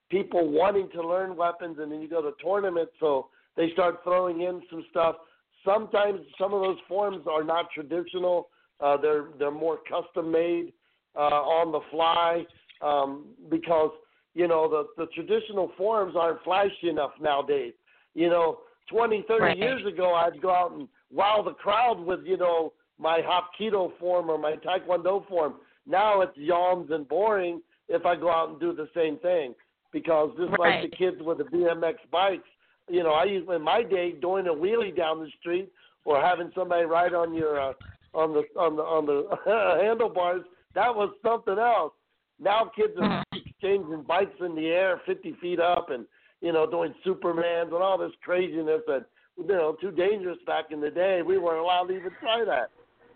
people wanting to learn weapons, and then you go to tournaments, so they start throwing in some stuff. Sometimes some of those forms are not traditional. Uh, they're they're more custom made uh, on the fly um, because you know the the traditional forms aren't flashy enough nowadays. You know, 20, 30 Right. years ago, I'd go out and wow the crowd with you know my Hapkido form or my Taekwondo form. Now it's yawns and boring if I go out and do the same thing because just like the kids with the BMX bikes, you know, I used in my day doing a wheelie down the street or having somebody ride on your uh, on the on the on the handlebars. That was something else. Now kids are exchanging bikes in the air, 50 feet up, and you know doing Supermans and all this craziness that you know too dangerous back in the day. We weren't allowed to even try that.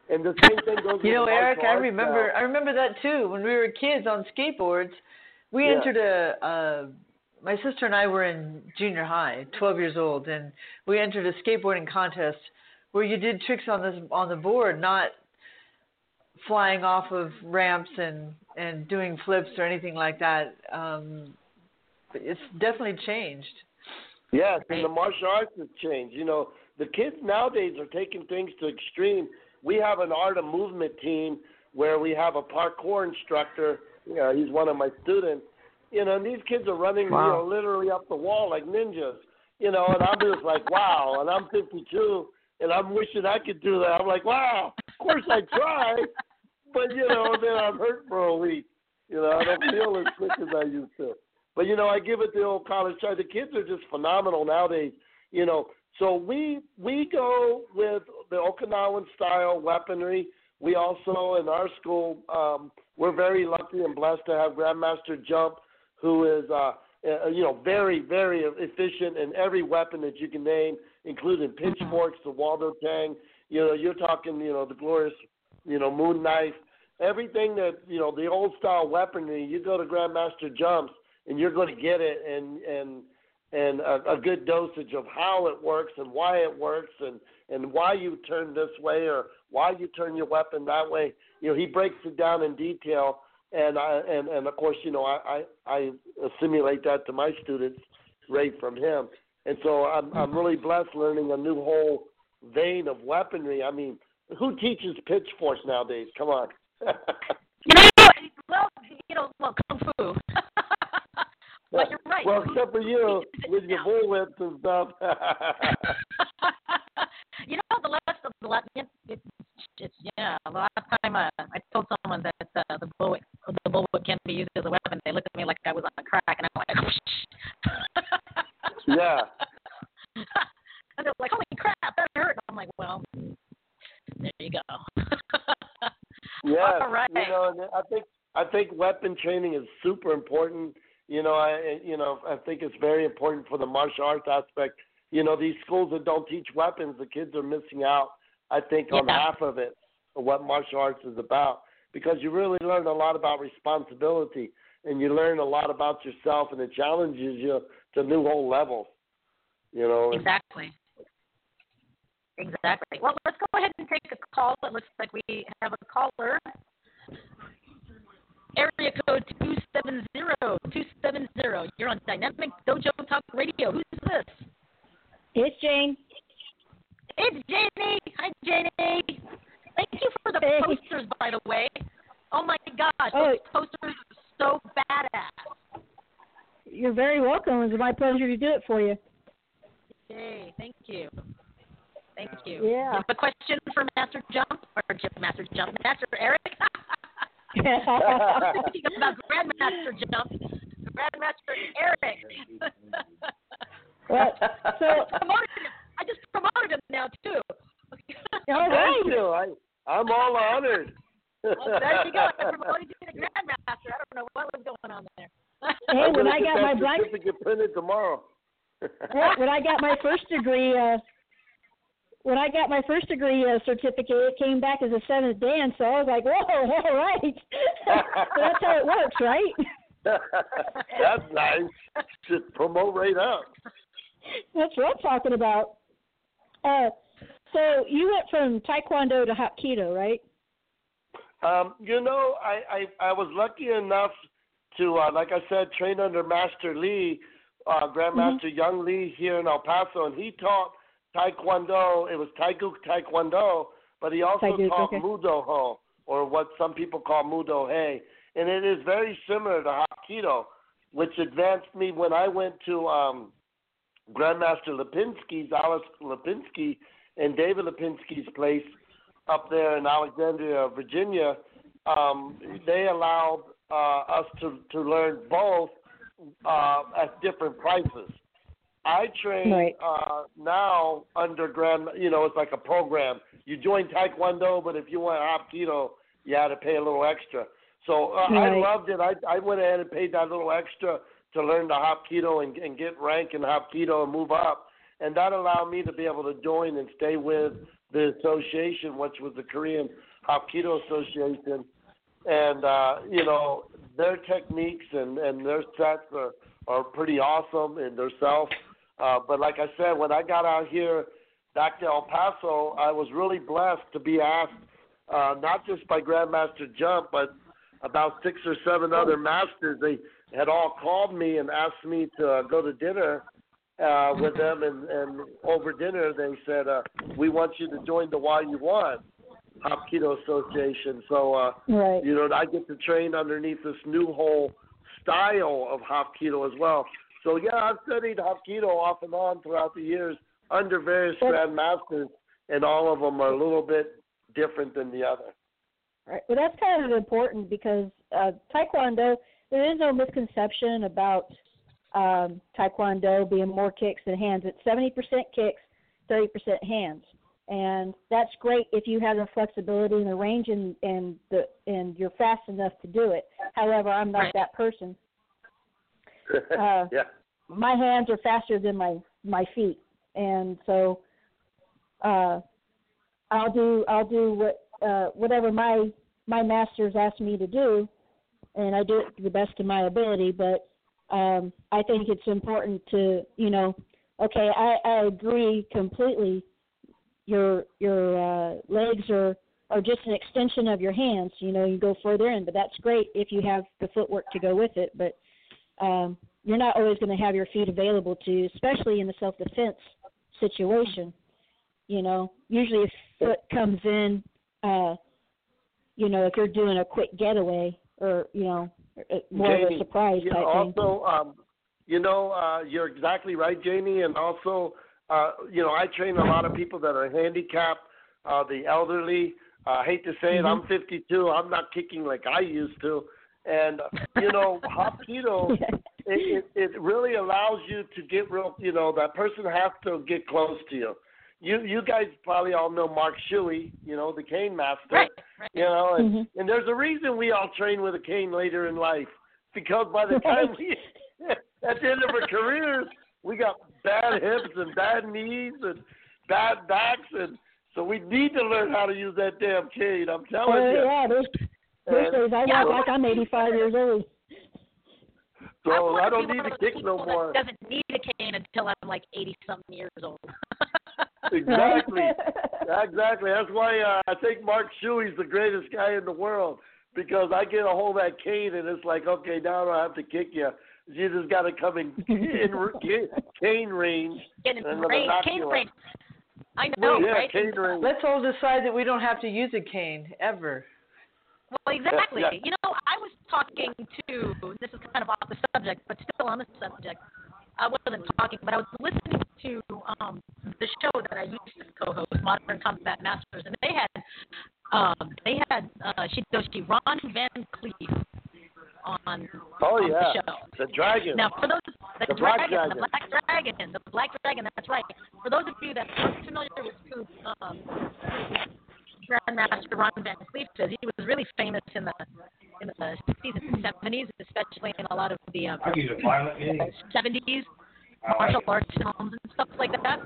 And the same thing goes. You know, Eric, I remember now. I remember that too. When we were kids on skateboards, we Yeah. entered a, a. My sister and I were in junior high, 12 years old, and we entered a skateboarding contest where you did tricks on this on the board, not flying off of ramps and and doing flips or anything like that. Um, but it's definitely changed. Yes, and the martial arts has changed. You know, the kids nowadays are taking things to extreme. We have an art of movement team where we have a parkour instructor. You know, he's one of my students. You know, and these kids are running, Wow. you know, literally up the wall like ninjas. You know, and I'm just like, wow. And I'm 52, and I'm wishing I could do that. I'm like, wow. Of course I try, but you know, then I'm hurt for a week. You know, I don't feel as quick as I used to. But you know, I give it the old college try. The kids are just phenomenal nowadays. You know, so we we go with the Okinawan style weaponry. We also in our school, um, we're very lucky and blessed to have Grandmaster Jump, who is uh, uh, you know very very efficient in every weapon that you can name, including pitchforks, the Waldo Tang. You know, you're talking you know the glorious you know moon knife, everything that you know the old style weaponry. You go to Grandmaster Jumps and you're going to get it and and and a, a good dosage of how it works and why it works and and why you turn this way or why you turn your weapon that way. You know, he breaks it down in detail, and I and and of course, you know, I I, I assimilate that to my students right from him, and so I'm I'm really blessed learning a new whole vein of weaponry. I mean, who teaches pitchforks nowadays? Come on. You know, well, you know, well, kung fu. but you're right. Well, except for you with your bullwhips and stuff. You know, the last of the last, it, it, it's yeah. The last time uh, I told someone that uh, the bullwhip the bullwhip can be used as a weapon, they looked at me like I was on a crack, and I went. yeah. and they're like, "Holy crap, that hurt!" I'm like, "Well, there you go." Yes, All right. you know, I think I think weapon training is super important. You know, I you know I think it's very important for the martial arts aspect. You know, these schools that don't teach weapons, the kids are missing out. I think on half of it, of what martial arts is about, because you really learn a lot about responsibility, and you learn a lot about yourself, and it challenges you to new whole levels. You know, Exactly. Exactly. Well, let's go ahead and take a call. It looks like we have a caller. Area code 270 270. You're on Dynamic Dojo Talk Radio. Who's this? It's Jane. It's Janie. Hi, Janie. Thank you for the Hey. posters, by the way. Oh my gosh, Oh. those posters are so badass. You're very welcome. It's my pleasure to do it for you. Yay, thank you. Thank you. Yeah. You a question for Master Jump or Master Jump, Master Eric? About Grandmaster Jump, Grandmaster Eric. Well, so promoted him. I just promoted him now too. All right. Thank you. I I'm all honored. Well, there you go. I promoted you to Grandmaster. I don't know what was going on there. Hey, when I got my black certificate printed tomorrow. when I got my first degree, uh, when I got my first degree uh, certificate, it came back as a seventh dan. So I was like, "Whoa, all right." so that's how it works, right? That's nice. Just promote right up. That's what I'm talking about. Uh, so you went from Taekwondo to Hapkido, right? Um, you know, I, I I was lucky enough to, uh, like I said, train under Master Lee, uh, Grandmaster Mm-hmm. Young Lee here in El Paso, and he taught Taekwondo. It was Taiguk Taekwondo, but he also Taiguk, taught okay. Mudo Ho, or what some people call Mudo Hey, and it is very similar to Hapkido, which advanced me when I went to um, Grandmaster Lipinski's, Alice Lipinski, and David Lipinski's place up there in Alexandria, Virginia. Um, they allowed uh, us to, to learn both uh, at different prices. I train Right. uh, now under Grand, you know, it's like a program. You join Taekwondo, but if you want Hapkido, you had to pay a little extra. So uh, I loved it. I I went ahead and paid that little extra to learn the Hapkido and, and get rank in Hapkido and move up. and that allowed me to be able to join and stay with the association, which was the Korean Hapkido Association, and uh, you know their techniques and and their sets are are pretty awesome in themselves. Uh, but like I said, when I got out here back to El Paso, I was really blessed to be asked uh, not just by Grandmaster Jump, but about six or seven other masters. They had all called me and asked me to uh, go to dinner uh, with them, and, and over dinner they said, uh, "We want you to join the YU1 Hapkido Association." So, uh, right. you know, I get to train underneath this new whole style of Hop Hapkido as well. So, yeah, I've studied Hop Hapkido off and on throughout the years under various grandmasters, and all of them are a little bit different than the other. Right. Well, that's kind of important because uh, Taekwondo, there is no misconception about um, Taekwondo being more kicks than hands. It's 70% kicks, 30% hands, and that's great if you have the flexibility and the range and and the and you're fast enough to do it. However, I'm not that person. Uh, yeah. my hands are faster than my my feet, and so uh, I'll do I'll do what uh, whatever my my masters ask me to do, and I do it to the best of my ability. But um, I think it's important to you know, okay, I, I agree completely. Your your uh, legs are are just an extension of your hands. You know, you go further in, but that's great if you have the footwork to go with it. But um, you're not always going to have your feet available to, you, especially in the self defense situation. You know, usually if foot comes in, uh, you know, if you're doing a quick getaway or you know, more of a surprise you type know, thing. also, um, you know, uh, you're exactly right, Jamie, and also, uh, you know, I train a lot of people that are handicapped, uh, the elderly. Uh, I hate to say it, I'm 52. I'm not kicking like I used to, and you know, Hapkido, it, it it really allows you to get real. You know, that person has to get close to you. You you guys probably all know Mark Shuey, you know, the cane master. Right, right. You know, and, Mhm. and there's a reason we all train with a cane later in life because by the time we at the end of our careers, we got bad hips and bad knees and bad backs, and so we need to learn how to use that damn cane. I'm telling Oh you. yeah, there's there's days I Yeah. walk like I'm 85 years old. So I don't need one to kick no more. Doesn't need a cane until I'm like 80 something years old. Exactly. exactly. That's why uh, I think Mark Shuey's the greatest guy in the world because I get a hold of that cane and it's like, okay, now I don't have to kick you. You just got to come in, in r- ca- cane range. Cane and range, cane range. I know, yeah, right? cane range. Let's all decide that we don't have to use a cane ever. Well, exactly. Yeah. You know, I was talking to, this is kind of off the subject, but still on the subject. I wasn't talking, but I was listening to um, the show that I used to co-host, Modern Combat Masters, and they had um, they had uh, Shidoshi Ron Van Clief on, Oh on yeah, the show. the dragon. Now, for those the, The black dragon, the black dragon, the black dragon. That's right. For those of you that aren't familiar with who um, Grandmaster Ron Van Clief is, he was really famous in the in the 60s and 70s, especially in a lot of the um, I use a violent meaning. 70s I like martial arts films and stuff like that.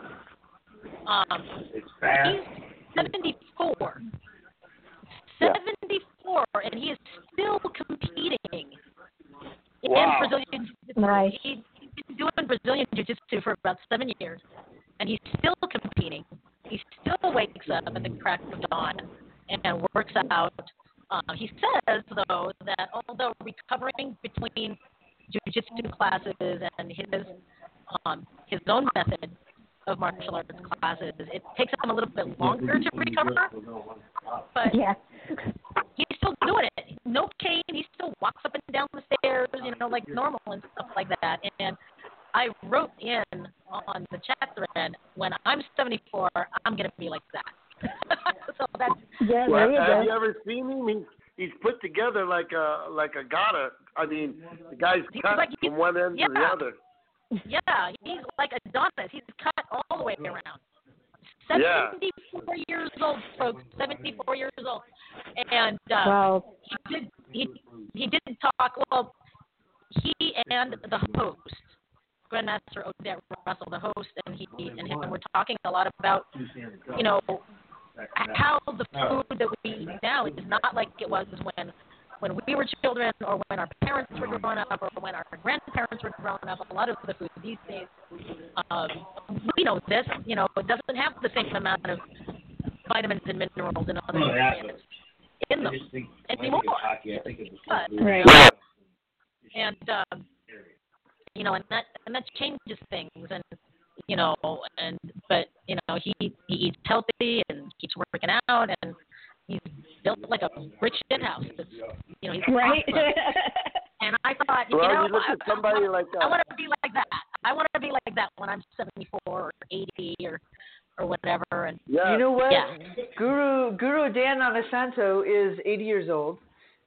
Um, It's fast. he's 74. Yeah. 74, and he is still competing Wow. in Brazilian Jiu-Jitsu. Nice. He, he's been doing Brazilian Jiu-Jitsu for about seven years, and he's still competing. He still wakes up at the crack of dawn and works out. Um, he says, though, that although recovering between Jiu-Jitsu classes and his um, his own method of martial arts classes, it takes him a little bit longer to recover. But Yeah. he's still doing it. No cane. He still walks up and down the stairs, you know, like normal and stuff like that. And I wrote in on the chat thread, when I'm 74, I'm gonna be like that. so that's Yeah, Well, there you have you ever seen him? He's he's put together like a like a gata. I mean, the guy's He's cut like- from one end to the other. Yeah, he's like Adonis. He's cut all the way around. Yeah. 74 years old, folks. 74 years old, and uh, Wow. he did he he didn't talk well he and the host Grandmaster Odette Russell, the host, and he and him and were talking a lot about, you know, how the food that we eat now is not like it was when when we were children or when our parents were growing up or when our grandparents were growing up. A lot of the food these days, um, we know this, you know, it doesn't have the same amount of vitamins and minerals and other nutrients in them anymore. But, Right. and um, you know, and that and that changes things, and you know, and but you know, he he eats healthy and keeps working out, and he's built like a brick shit house. It's, you know, he's Right. and I thought, you Well, know, you look at somebody like I uh, want to be like that. I want to be like that when I'm 74 or 80 or or whatever. And You know what? Yeah. Guru Guru Dan Inosanto is 80 years old,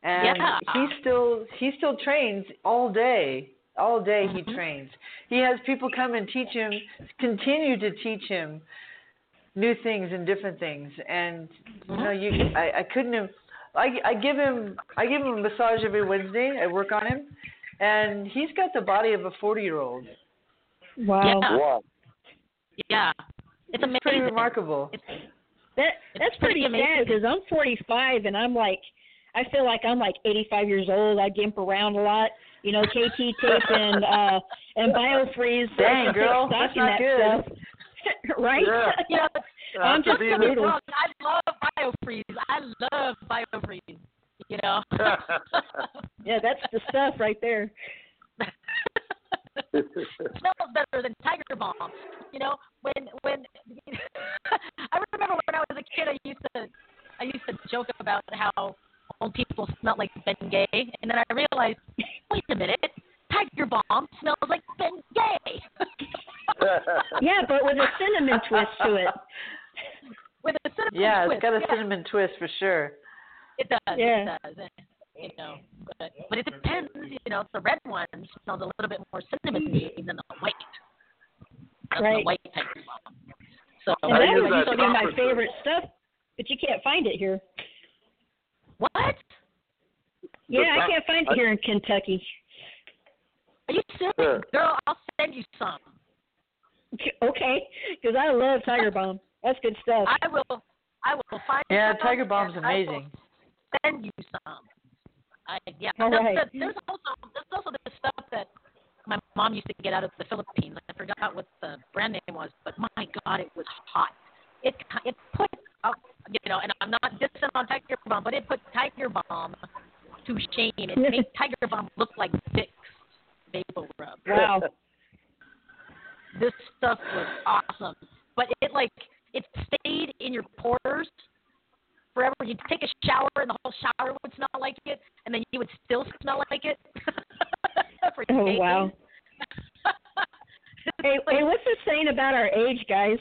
and Yeah. he still he still trains all day. All day he Mm-hmm. trains. He has people come and teach him, continue to teach him new things and different things. And you know, you I, I couldn't have. I, I give him I give him a massage every Wednesday. I work on him, and he's got the body of a 40 year old. Wow. wow. Yeah, it's amazing. pretty remarkable. That that's pretty pretty amazing. because I'm 45 and I'm like, I feel like I'm like 85 years old. I gimp around a lot, you know, KT tape and uh and biofreeze. Dang, girl, that's and not that good. Stuff. right? Yeah. You know, I'm just being a a- Don't get me noodle. wrong, I love biofreeze. I love biofreeze. You know. Yeah, that's the stuff right there. it smells better than Tiger Balm. You know, when when I remember when I was a kid, I used to I used to joke about how old people smelled like Bengay, and then I realized, wait a minute, Tiger Balm smells like Bengay. Yeah, but with a cinnamon twist to it. With a cinnamon twist Yeah, twist. it's got a yeah, cinnamon twist for sure. It does. Yeah. It does. and, You know, but but it depends. You know, the red one smells a little bit more cinnamony than the white. That's the Right. white Tiger Balm. So And that use one used to be my copper favorite stuff, but you can't find it here. what? Yeah, I can't find it here in Kentucky. Are you serious, Sure. girl? I'll send you some. Okay, because I love Tiger Balm. That's good stuff. I will. I will find. Yeah, some Tiger Balm's and amazing. Send you some. I, yeah. All There's- right. There's also there's also this stuff that my mom used to get out of the Philippines. I forgot what the brand name was, but my God, it was hot. It it put uh, you know, and I'm not dissing on Tiger Balm, but it put Tiger Balm to shame. It made Tiger Balm look like Vicks vapor rub. Wow. This stuff was awesome, but it like it stayed in your pores forever. You'd take a shower and the whole shower would smell like it, and then you would still smell like it. for Oh days. wow. Hey, hey, what's this saying about our age, guys?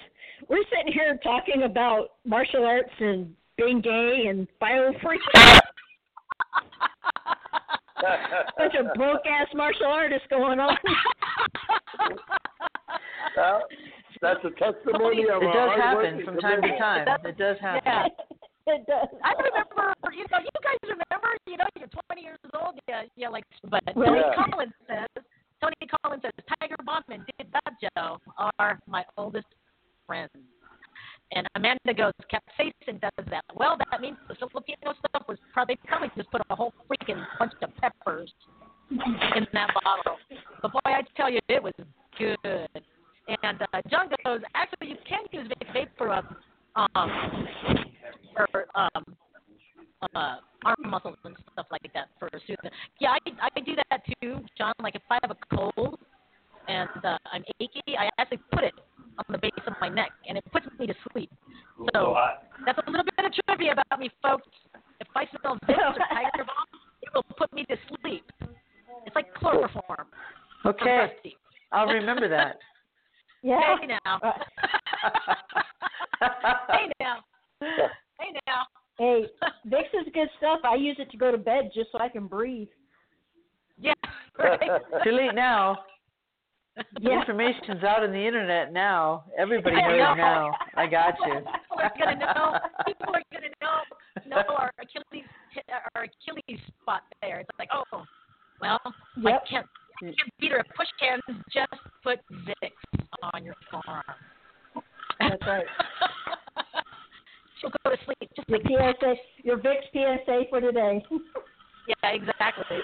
We're sitting here talking about martial arts and Bengay and biofree. Bunch of broke ass martial artists going on. Well, that's a testimony of It a does happen from time to time. It does happen. Yeah. it does. I remember, you know, you guys remember, you know, you're 20 years old, yeah, yeah, like, but Tony Yeah. Collins says, Tony Collins says, Tiger Balm and Did Joe are my oldest friends. And Amanda goes, capsaicin does that. Well, that means the Filipino stuff was probably probably just put a whole freaking bunch of peppers in that bottle. But boy, I tell you, it was good. And uh, John goes, actually, you can use vapor rub um, for um, uh, arm muscles and stuff like that for soothing. Yeah, I I do that too, John. Like if I have a cold and uh, I'm achy, I actually put it on the base of my neck, and it puts me to sleep. So that's a little bit of trivia about me, folks. If I smell Vicks or Tiger Balm, it will put me to sleep. It's like chloroform. for Okay, Rusty. I'll remember that. Yeah. Hey now. Hey now. Hey now. Hey, Vicks is good stuff. I use it to go to bed just so I can breathe. Yeah. Right. Too late now. The Yeah. information's out on the internet now. Everybody knows know. now. I got you. People are gonna know. People are gonna know know our Achilles our Achilles spot there. It's like, oh, well, I can't PSA, your Vicks PSA for today. yeah, exactly.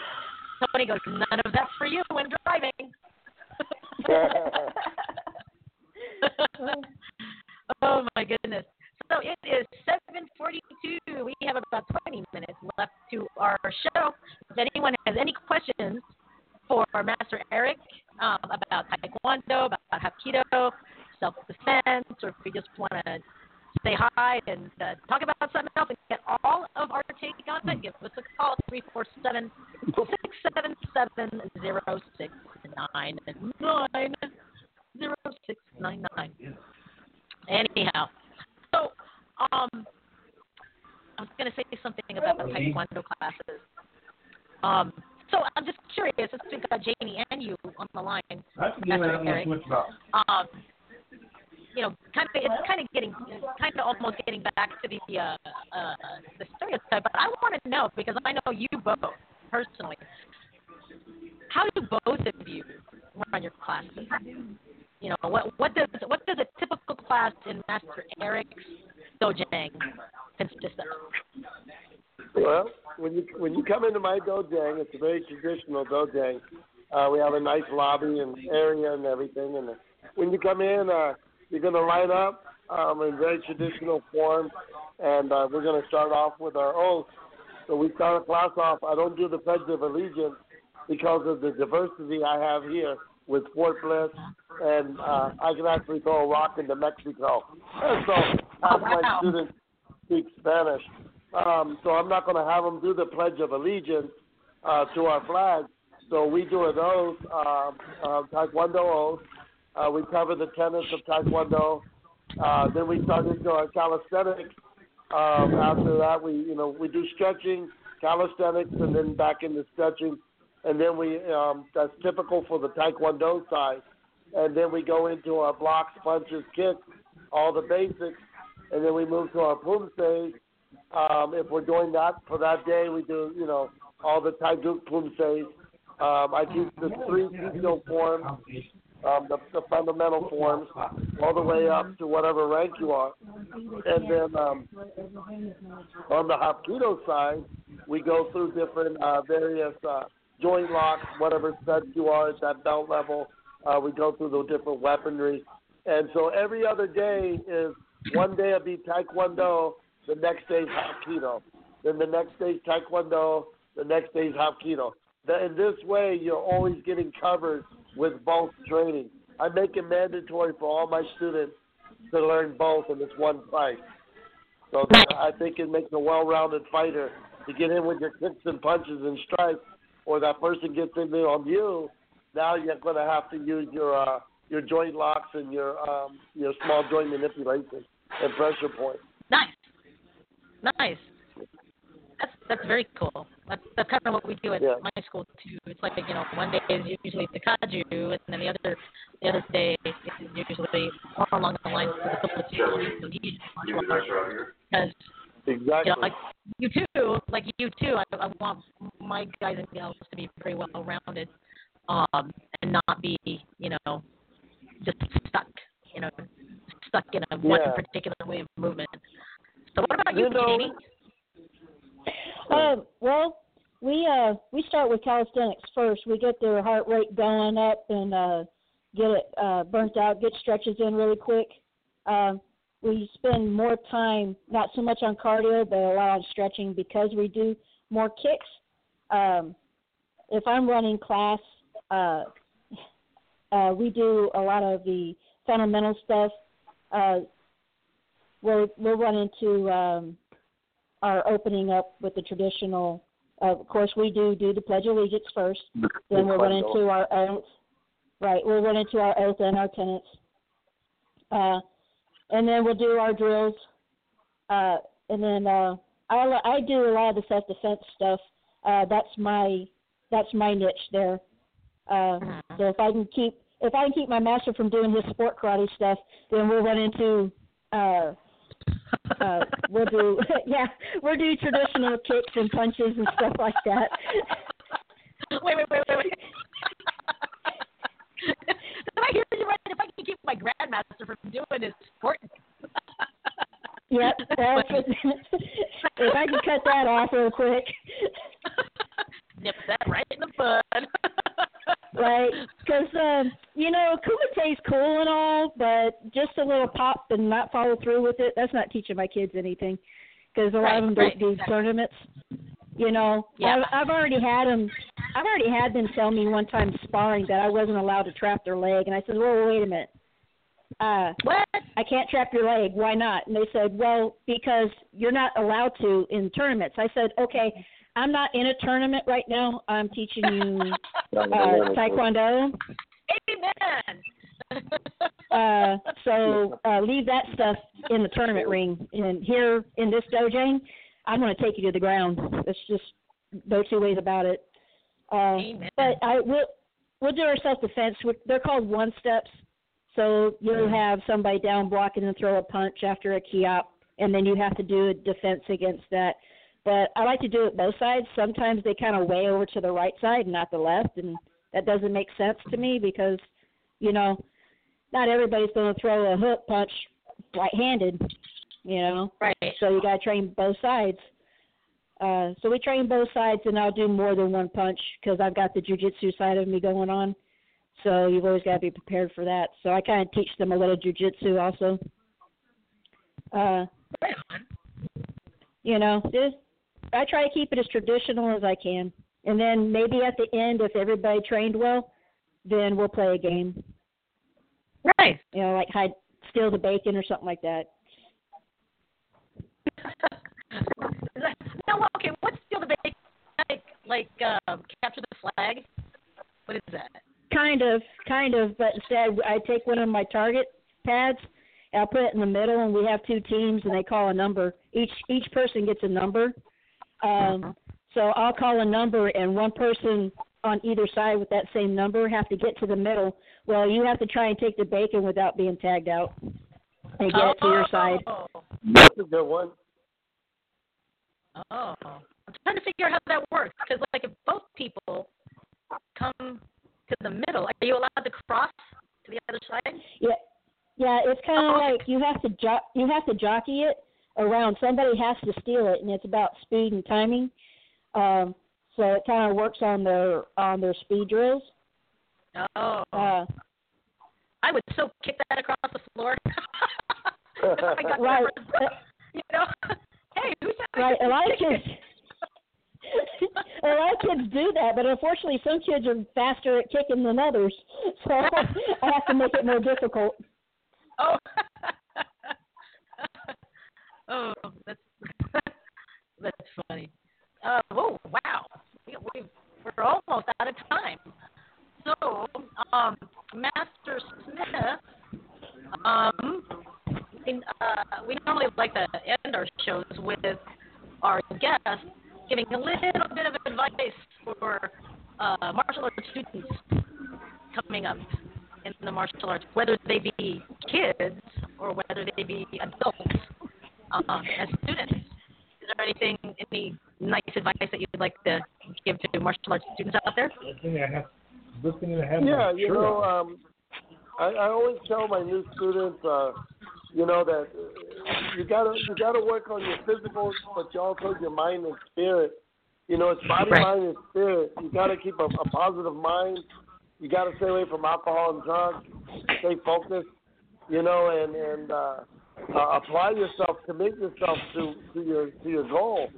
Somebody goes, none of that's for you when lobby and area and everything. And when you come in, uh, you're going to line up um, in very traditional form, and uh, we're going to start off with our oath. So we start a class off. I don't do the Pledge of Allegiance because of the diversity I have here with Fort Bliss, and uh, I can actually throw a rock into Mexico. And so half my students speak Spanish. Um, so I'm not going to have them do the Pledge of Allegiance uh, to our flag. So we do oath, uh, uh, Taekwondo oath. Uh, we cover the tenets of Taekwondo. Uh, then we start into our calisthenics. Um, after that, we you know we do stretching, calisthenics, and then back into stretching, and then we um, that's typical for the Taekwondo side. And then we go into our blocks, punches, kicks, all the basics, and then we move to our pumse. Um, if we're doing that for that day, we do you know all the Taegeuk pumses. Um, I teach the three Kicho forms, um, the, the fundamental forms, all the way up to whatever rank you are. And then um, on the Hapkido side, we go through different uh, various uh, joint locks, whatever set you are at that belt level. Uh, we go through the different weaponry. And so every other day is one day it'll be Taekwondo, the next day is Hapkido. Then the next day is Taekwondo, the next day is Hapkido. That in this way, you're always getting covered with both training. I make it mandatory for all my students to learn both in this one fight. So I think it makes a well-rounded fighter to get in with your kicks and punches and strikes, or that person gets in there on you. Now you're going to have to use your uh, your joint locks and your um, your small joint manipulation and pressure points. Nice, nice. That's that's very cool. That's that's kind of what we do at Yeah. my school too. It's like you know, one day is usually the kaju, and then the other the other day is usually more along the lines of the because Exactly. you know, like you too, like you too. I, I want my guys and gals to be very well rounded, um, and not be you know just stuck, you know, stuck in a one particular way of movement. So what about you, You know- Jamie? Um, well, we uh we start with calisthenics first. We get their heart rate going up and uh get it uh burnt out, get stretches in really quick. Um we spend more time not so much on cardio but a lot on stretching because we do more kicks. Um if I'm running class, uh uh we do a lot of the fundamental stuff. Uh we'll we'll run into um our opening up with the traditional. Uh, of course, we do do the Pledge of Allegiance first. Then we'll run into our oath. Right, we'll run into our oath and our tenets. Uh, and then we'll do our drills. Uh, and then uh, I I do a lot of the self defense stuff. Uh, that's my that's my niche there. Uh, so if I can keep if I can keep my master from doing his sport karate stuff, then we'll run into uh, uh, we'll do yeah, we'll do traditional kicks and punches and stuff like that. Wait, wait, wait, wait, wait. I hear you right. If I can keep my grandmaster from doing this sport. yep. If I can cut that off real quick. Nip that right in the bud right? Because um, you know, Kumite's cool and all, but just a little pop and not follow through with it—that's not teaching my kids anything. Because a lot Right, of them don't right, do exactly. tournaments. You know, Yeah. I've, I've already had them. I've already had them tell me one time sparring that I wasn't allowed to trap their leg, and I said, "Well, wait a minute." Uh, what? I can't trap your leg. Why not? And they said, well, because you're not allowed to in tournaments. I said, okay, I'm not in a tournament right now. I'm teaching you uh, taekwondo. Amen. Uh, so uh, leave that stuff in the tournament ring. And here in this dojo, I'm going to take you to the ground. It's just no two ways about it. Uh, but I will. We'll do our self defense. They're called one steps. So you'll have somebody down blocking and throw a punch after a kihap, and then you have to do a defense against that. But I like to do it both sides. Sometimes they kind of way over to the right side and not the left, and that doesn't make sense to me because, you know, not everybody's going to throw a hook punch right-handed, you know. Right. So you got to train both sides. Uh, so we train both sides, and I'll do more than one punch because I've got the jujitsu side of me going on. So you've always got to be prepared for that. So I kind of teach them a little jujitsu also. Uh, you know, just I try to keep it as traditional as I can, and then maybe at the end, if everybody trained well, then we'll play a game. Right. You know, like hide, steal the bacon or something like that. no, okay. What's steal the bacon? like like um, capture the flag? What is that? Kind of, kind of, but instead I take one of my target pads and I put it in the middle, and we have two teams, and they call a number. Each each person gets a number. Um, so I'll call a number, and one person on either side with that same number have to get to the middle. Well, you have to try and take the bacon without being tagged out, and get it to your side. That's a good one. Oh, I'm trying to figure out how that works because like if both people come to the middle, are you allowed to cross to the other side? Yeah, yeah. It's kind of like you have to jo- you have to jockey it around. Somebody has to steal it, and it's about speed and timing. Um, so it kind of works on their on their speed drills. Oh. Uh, I would so kick that across the floor. I got right. you know, hey, who said I Right. A lot of kids. a lot of kids do that, but unfortunately, some kids are faster at kicking than others. So I have to make it more difficult. Oh. Oh, that's that's funny. Uh, oh, wow. We, we, we're almost out of time. So, um, Master Smith, um, in, uh, we normally like to end our shows with our guest giving a little bit of advice for uh, martial arts students coming up in the martial arts, whether they be kids or whether they be adults um, as students. Is there anything, any nice advice that you'd like to give to martial arts students out there? Yeah, you know, um, I, I always tell my new students, uh, you know, that you gotta you gotta work on your physical, but you also your mind and spirit. You know, it's body, Right. mind, and spirit. You gotta keep a, a positive mind. You gotta stay away from alcohol and drugs. Stay focused. You know, and and uh, uh, apply yourself, commit yourself to to your to your goal.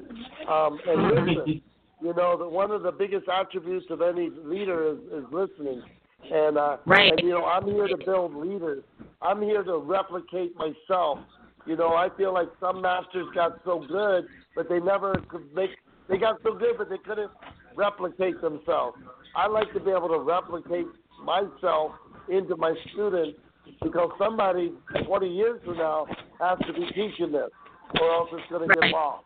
Um, and listen. You know, that one of the biggest attributes of any leader is, is listening. And uh Right. and you know, I'm here to build leaders. I'm here to replicate myself. You know, I feel like some masters got so good, but they never could make they got so good but they couldn't replicate themselves. I like to be able to replicate myself into my students because somebody 20 years from now has to be teaching this or else it's going to get lost.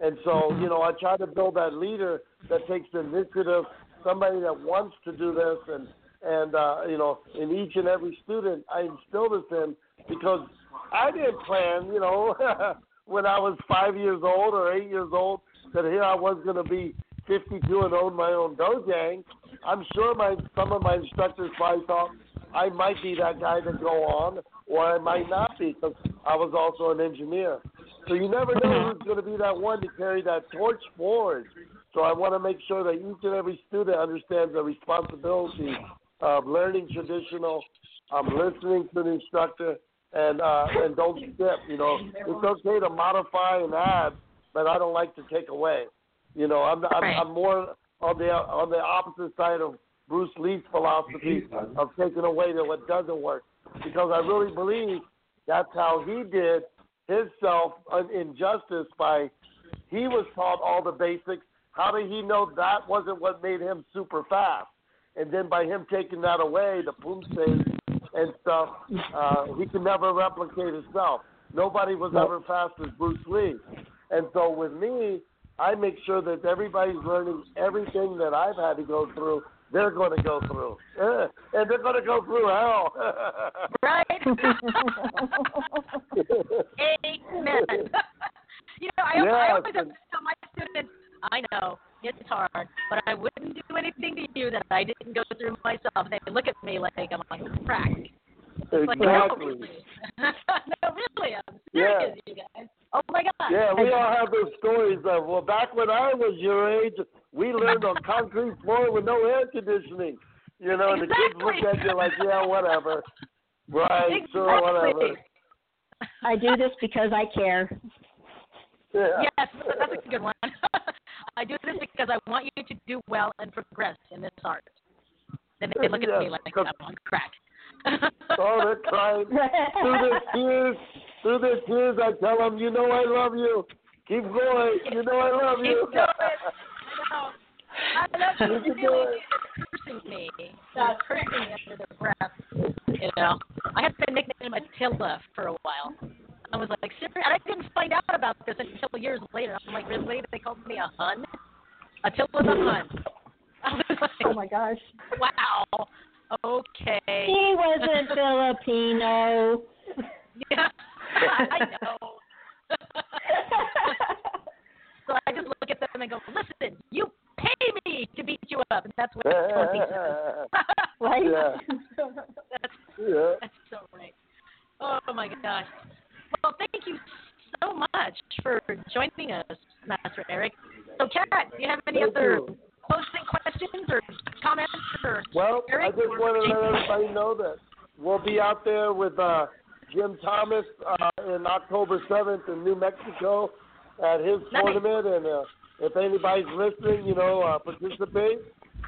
And so, you know, I try to build that leader that takes the initiative, somebody that wants to do this, and and uh, you know, in each and every student, I instill this in because I didn't plan, you know, when I was five years old or eight years old that here I was going to be 52 and own my own dojang. I'm sure my some of my instructors probably thought I might be that guy to go on, or I might not be because I was also an engineer. So you never know who's going to be that one to carry that torch forward. So I want to make sure that each and every student understands the responsibility of learning traditional, um, listening to the instructor, and uh, and don't skip. You know, it's okay to modify and add, but I don't like to take away. You know, I'm I'm, I'm more on the on the opposite side of Bruce Lee's philosophy of taking away to what doesn't work, because I really believe that's how he did himself an injustice by he was taught all the basics. How did he know that wasn't what made him super fast? And then by him taking that away, the Poomsae and stuff, uh, he can never replicate himself. Nobody was ever fast as Bruce Lee. And so with me, I make sure that everybody's learning everything that I've had to go through. They're going to go through, Eh, and they're going to go through hell. right. Amen. you know, I, I always tell my students, I know it's hard, but I wouldn't do anything to you that I didn't go through myself. And They look at me like I'm on crack. It's like, no, Exactly. really. no, really, I'm serious, you guys. Oh my God. Yeah, we all have those stories of well, back when I was your age, we learned on concrete floor with no air conditioning. You know, and the kids look at you like, yeah, whatever. Right, sure, whatever. I do this because I care. Yeah. Yes, that's a good one. I do this because I want you to do well and progress in this art. Then they look at me like I'm on crack. Oh, the time. through the tears. Through the tears, I tell them, you know, I love you. Keep going. You know, I love you. Keep going. I love you. You can do really cursing me. Stop cursing me under their breath. You know, I had been nicknamed Attila for a while. I was like, seriously? And I didn't find out about this until years later. I'm like, really? They called me a Hun? Attila's a Hun. I was like, Oh my gosh. Wow. Okay. He wasn't Filipino. Yeah, I know. so I just look at them and go, listen, you pay me to beat you up, and that's what Tony says. Right? Yeah. that's, Yeah. that's so right. Oh my gosh. Well, thank you so much for joining us, Master Eric. So, Kat, do you have any Thank other you. Closing questions or comments or Well, I just want to let everybody know that we'll be out there with uh, Jim Thomas uh, in October 7th in New Mexico at his Nice. tournament. And uh, if anybody's listening, you know, uh, participate.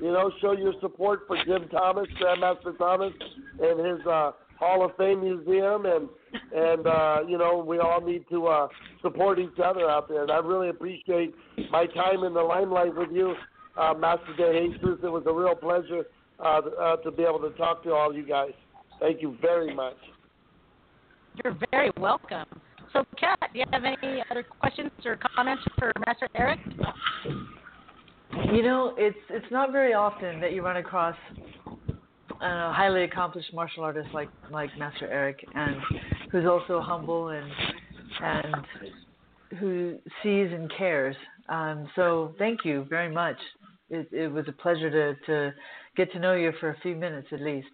You know, show your support for Jim Thomas, Grandmaster Thomas, and his uh, Hall of Fame museum. And and uh, you know, we all need to uh, support each other out there. And I really appreciate my time in the limelight with you, uh, Master De Jesus. It was a real pleasure uh, uh, to be able to talk to all you guys. Thank you very much. You're very welcome. So, Kat, do you have any other questions or comments for Master Eric? You know, it's it's not very often that you run across a highly accomplished martial artist like like Master Eric, and who's also humble and and who sees and cares. Um, so thank you very much. It, it was a pleasure to to get to know you for a few minutes at least.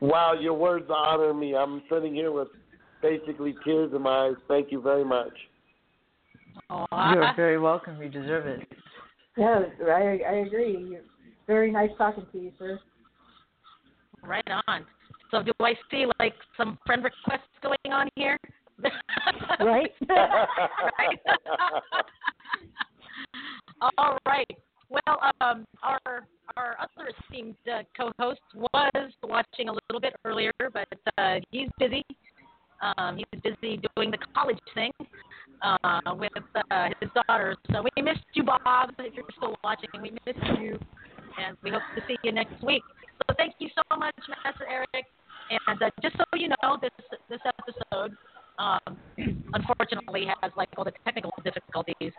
Wow, your words honor me. I'm sitting here with basically tears in my eyes. Thank you very much. You're very welcome. You deserve it. Yeah, I I agree. You're very nice talking to you, sir. Right on. So, do I see like some friend requests going on here? Right. right. All right. Well, um, our our other esteemed uh, co-host was watching a little bit earlier, but uh, he's busy. Um, he's busy doing the college thing uh, with uh, his daughter. So we missed you, Bob. If you're still watching, we missed you, and we hope to see you next week. So thank you so much, Master Eric. And uh, just so you know, this this episode um, unfortunately has like all the technical difficulties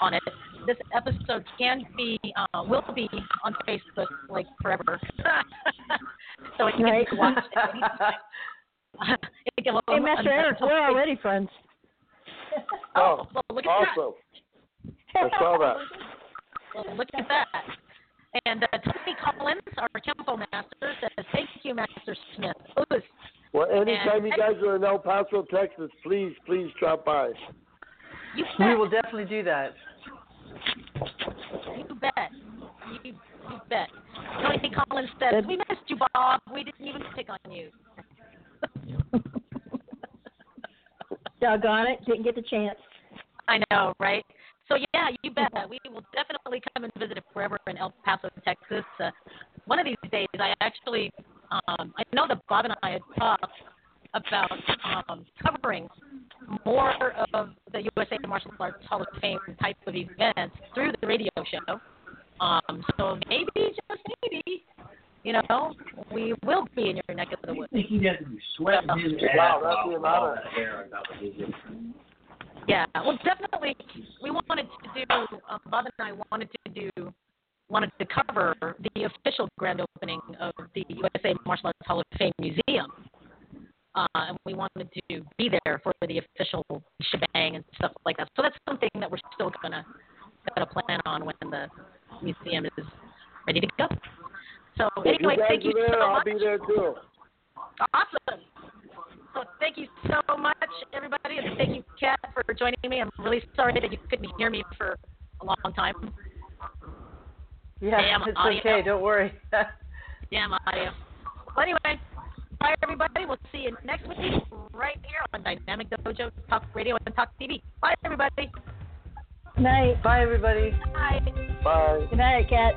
on it. This episode can be uh, will be on Facebook like forever, so it can Right. be watched. at. It can- Hey, Master Eric, we're already friends. Oh, well, look at awesome. I saw that. Well, look at that. And uh, Tony Collins, our temple master, says, "Thank you, Master Smith." Ooh, Well, anytime you guys are in El Paso, Texas, please, please drop by. You We will definitely do that. You bet. You, you bet. Tony Collins says, We missed you, Bob. We didn't even pick on you. Doggone it, didn't get the chance. I know, right? So, yeah, you bet. We will definitely come and visit if we're ever in El Paso, Texas. Uh, one of these days, I actually, um, I know that Bob and I had talked about um, covering more of the USA Martial Arts Hall of Fame type of events through the radio show. Um, so maybe, just maybe, you know, we will be in your neck of the woods. He doesn't be sweating his Wow, ass that'd be an with all honor. that hair on top of. Yeah, well, definitely, we wanted to do. Um, Bob and I wanted to do, wanted to cover the official grand opening of the USA Martial Arts Hall of Fame Museum, uh, and we wanted to be there for the official shebang and stuff like that. So that's something that we're still gonna gonna plan on when the museum is ready to go. So If anyway, you thank you there, so I'll much. be there too. Awesome. So thank you so much, everybody, and thank you, Kat, for joining me. I'm really sorry that you couldn't hear me for a long time. Yeah, Damn it's audio. okay. Don't worry. Damn audio. Well, anyway, bye, everybody. We'll see you next week right here on Dynamic Dojo Talk Radio and Talk TV. Bye, everybody. Night. Bye, everybody. Bye. Bye. Good night, Kat.